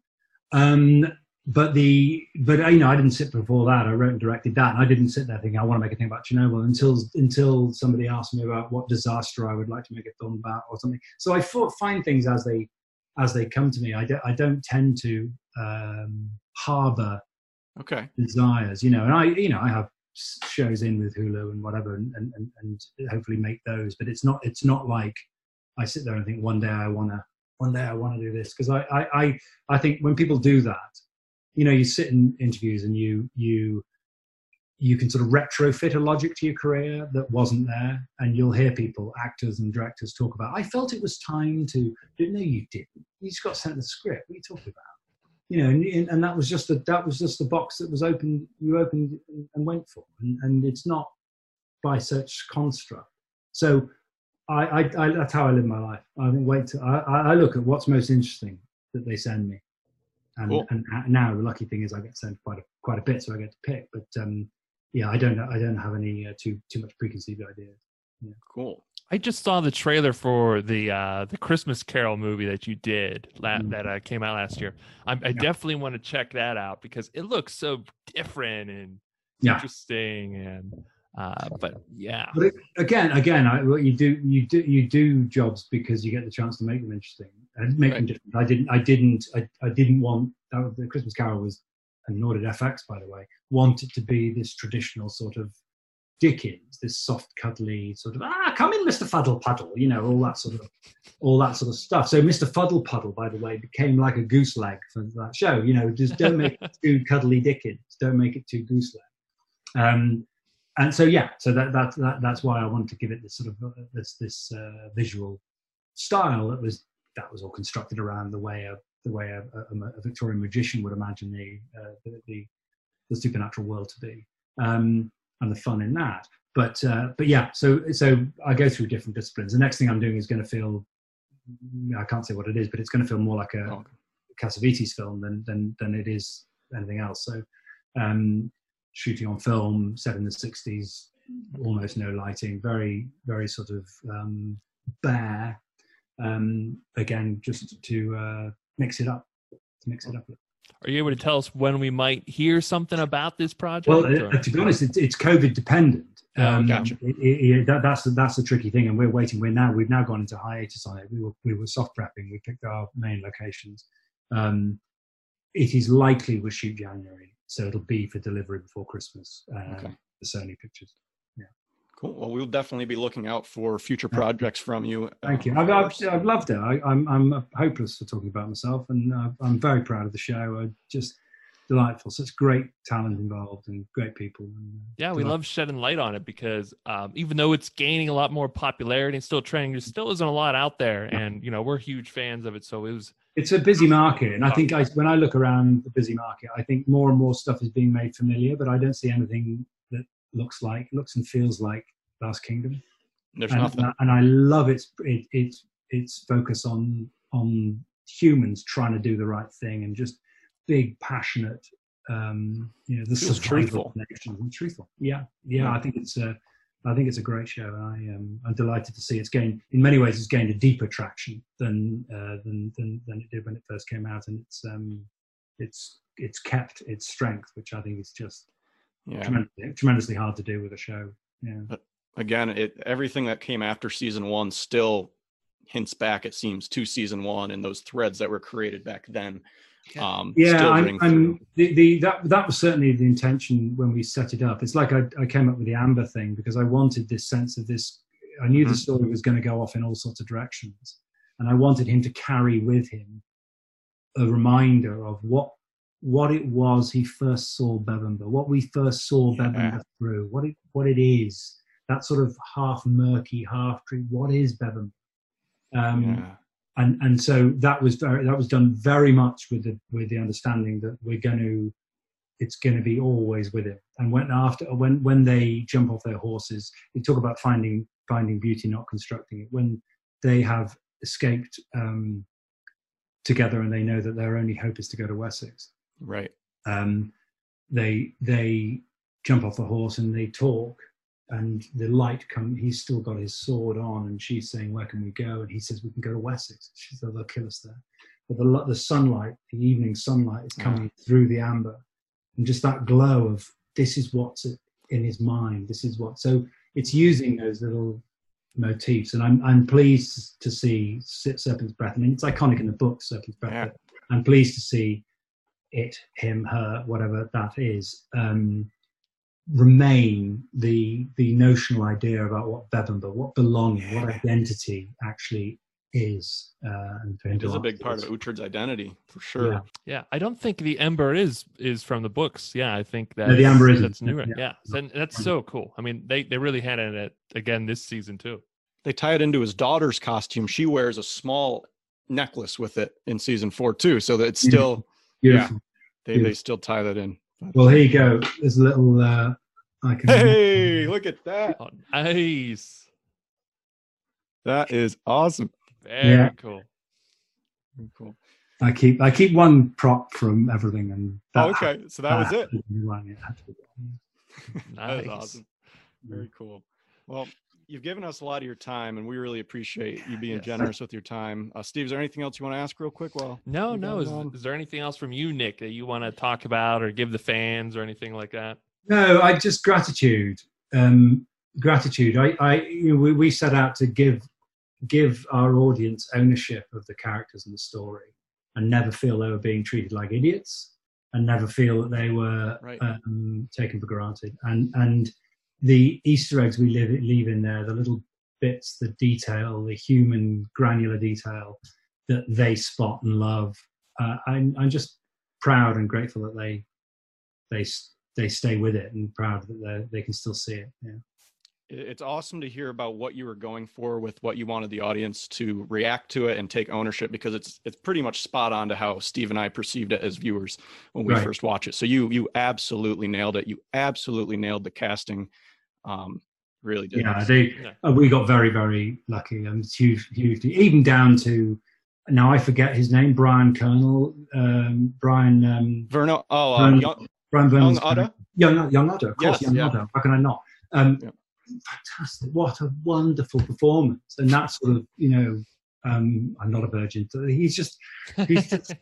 Um, but the but you know I didn't sit before that. I wrote and directed that, and I didn't sit there thinking I want to make a thing about Chernobyl until until somebody asked me about what disaster I would like to make a film about or something. So I thought, find things as they as they come to me. I don't I don't tend to um, harbor Okay. desires, you know, and I, you know, I have shows in with Hulu and whatever, and, and, and- and hopefully make those. But it's not, it's not like I sit there and think one day I want to, one day I want to do this because I, I, I, I think when people do that, you know, you sit in interviews and you, you, you can sort of retrofit a logic to your career that wasn't there, and you'll hear people, actors and directors, talk about. I felt it was time to. No, you didn't. You just got sent the script. What are you talking about? You know, and, and that was just the that was just the box that was opened. You opened and went for, and, and it's not by such construct. So, I, I, I that's how I live my life. I wait. To, I, I look at what's most interesting that they send me, and, cool. and now the lucky thing is I get sent quite a quite a bit, so I get to pick. But um, yeah, I don't I don't have any uh, too too much preconceived ideas. Yeah. Cool. I just saw the trailer for the uh, the Christmas Carol movie that you did la- mm. that uh, came out last year. I, I yeah. definitely want to check that out because it looks so different and yeah. interesting and uh, but yeah. But it, again, again, I, what you do, you do, you do jobs because you get the chance to make them interesting and make right. them different. I didn't, I didn't, I, I didn't want that. Was, the Christmas Carol was and nor did FX, by the way, want it to be this traditional sort of Dickens, this soft, cuddly sort of ah, come in, Mister Fuddle Puddle, you know, all that sort of, all that sort of stuff. So Mister Fuddle Puddle, by the way, became like a goose leg for that show. You know, just don't make it too cuddly Dickens, don't make it too goose leg. Um, and so yeah, so that, that that that's why I wanted to give it this sort of uh, this this uh, visual style that was that was all constructed around the way of the way a, a, a Victorian magician would imagine the, uh, the, the, the supernatural world to be, um, and the fun in that. But uh, but yeah, so so I go through different disciplines. The next thing I'm doing is going to feel I can't say what it is, but it's going to feel more like a oh. Cassavetes film than than than it is anything else. So um, shooting on film, set in the '60s, almost no lighting, very very sort of um, bare. Um, again, just to uh, mix it up. To mix it up. Are you able to tell us when we might hear something about this project? Well, uh, to be honest, it's, it's COVID dependent. Oh, um, gotcha. It, it, that, that's that's the tricky thing, and we're waiting. We're now we've now gone into hiatus on it. We were we were soft prepping. We picked our main locations. Um, it is likely we'll shoot January, so it'll be for delivery before Christmas. Um, okay. The Sony pictures. Yeah. Cool. Well, we'll definitely be looking out for future projects from you. Thank you. I've, I've, I've loved it. I, am I'm, I'm hopeless for talking about myself, and uh, I'm very proud of the show. I just delightful. Such great talent involved and great people. And, uh, yeah, we love shedding light on it because um, even though it's gaining a lot more popularity and still trending, there still isn't a lot out there, and you know we're huge fans of it. So it was. It's a busy market, and I think I, when I look around the busy market, I think more and more stuff is being made familiar, but I don't see anything that looks like, looks and feels like Last Kingdom. There's and, nothing. And I love its it, its its focus on on humans trying to do the right thing and just big passionate um you know this is truthful and truthful yeah, yeah yeah i think it's a i think it's a great show i am i'm delighted to see it's gained in many ways it's gained a deeper traction than uh, than, than than it did when it first came out and it's um it's it's kept its strength which i think is just yeah. tremendously, tremendously hard to do with a show yeah but again, it everything that came after season one still hints back, it seems, to season one and those threads that were created back then. Um, yeah, I'm, I'm, the, the, that that was certainly the intention when we set it up. It's like I, I came up with the Amber thing because I wanted this sense of this. I knew mm-hmm. the story was going to go off in all sorts of directions, and I wanted him to carry with him a reminder of what what it was he first saw Bebbanburg, what we first saw yeah. Bebbanburg through, what it what it is, that sort of half murky, half tree. What is Bevan? Um, yeah. And and so that was very that was done very much with the with the understanding that we're going to it's going to be always with him. And when after when when they jump off their horses, they talk about finding finding beauty, not constructing it. When they have escaped um, together and they know that their only hope is to go to Wessex. Right. Um, they they jump off the horse and they talk and the light come he's still got his sword on and she's saying where can we go? And he says we can go to wessex. She says they'll kill us there. But the, the sunlight the evening sunlight is coming yeah. through the amber and just that glow of this is what's in his mind. This is what so it's using those little motifs and i'm, I'm pleased to see serpent's breath. I mean it's iconic in the book serpent's breath yeah. i'm pleased to see it him her whatever that is. Um, remain the the notional idea about what Bebbanburg, what belonging, what identity actually is. Uh, and for him It is a big part of Uhtred's identity for sure. Yeah. Yeah, I don't think the Ember is is from the books. Yeah, I think that No, the Ember isn't. That's new. Yeah. Yeah, So- and that's so cool. I mean, they they really had it again this season too. They tie it into his daughter's costume. She wears a small necklace with it in season four too, so that it's still Beautiful. they, they Beautiful. still tie that in. But- Well, here you go. There's a little. Uh, I can. hey, look at that! Oh, nice, That is awesome. very Yeah. cool. Cool. I keep I keep one prop from everything, and Oh, that okay, so that was it. to be one, it had to. That is Nice. awesome. Very cool. Well, you've given us a lot of your time, and we really appreciate you being Yes. generous with your time. Uh, Steve, is there anything else you want to ask real quick? Well, No, no. Is, is there anything else from you, Nick, that you want to talk about or give the fans or anything like that? No, I just gratitude. Um, gratitude. I, I, you know, we, we set out to give give our audience ownership of the characters and the story, and never feel they were being treated like idiots, and never feel that they were Right. um, taken for granted. And and the Easter eggs we leave, leave in there, the little bits, the detail, the human granular detail that they spot and love. Uh, I'm I'm just proud and grateful that they they they stay with it and proud that they they can still see it. Yeah. it's awesome to hear about what you were going for with what you wanted the audience to react to it and take ownership because it's it's pretty much spot on to how Steve and I perceived it as viewers when we Right. first watched it. So you you absolutely nailed it. You absolutely nailed the casting. Um, really did. Yeah, they Yeah. uh, we got very very lucky and it's huge huge even down to now I forget his name Brian Colonel um, Brian um, Verno. Oh, uh, Vernon- young, Brian Vernon's Young Uhtred? character. Young Young Uhtred, of course, Yes, Young yeah. Uhtred. How can I not? Um, Yeah. Fantastic! What a wonderful performance, and that sort of you know. Um, I'm not a virgin. so He's just He's just-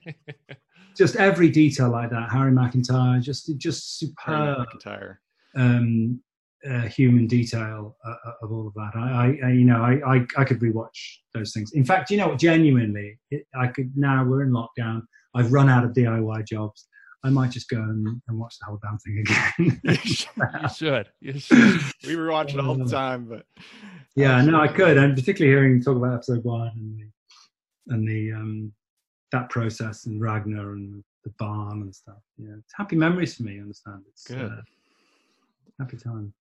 just every detail like that. Harry McEntire, just just superb. Harry. McEntire. um, uh, human detail uh, uh, of all of that. I, I, you know, I, I, I could rewatch those things. In fact, you know what? Genuinely, it, I could now. We're in lockdown. I've run out of DIY jobs. I might just go and, and watch the whole damn thing again. you should. You should. we were watching it all the time, but yeah, no, I could, and particularly hearing talk about episode one and the and the um, that process and Ragnar and the barn and stuff. Yeah, it's happy memories for me. I understand. It's Good. Uh, happy time.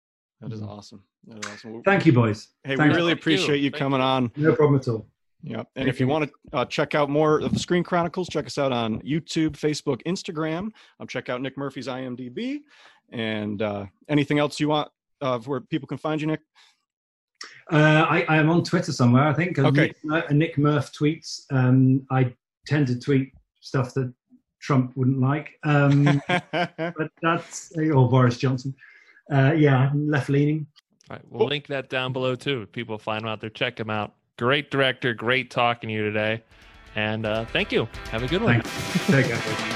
That is Mhm. awesome. That is awesome. Thank you, boys. Hey, Thanks. we really Thank you. appreciate you, Thank coming you. on. No problem at all. Yep. And if you want to uh, check out more of the Screen Chronicles, check us out on YouTube, Facebook, Instagram. Um, check out Nick Murphy's IMDb. And uh, anything else you want uh, where people can find you, Nick? Uh, I, I am on Twitter somewhere, I think. Okay. Nick, Mur- Nick Murph tweets. Um, I tend to tweet stuff that Trump wouldn't like, um, but that's or Boris Johnson. Uh, yeah, left leaning. All right, we'll link that down below too. People find him out there, check him out. Great director, great talking to you today. And uh, thank you. Have a good one. Take care.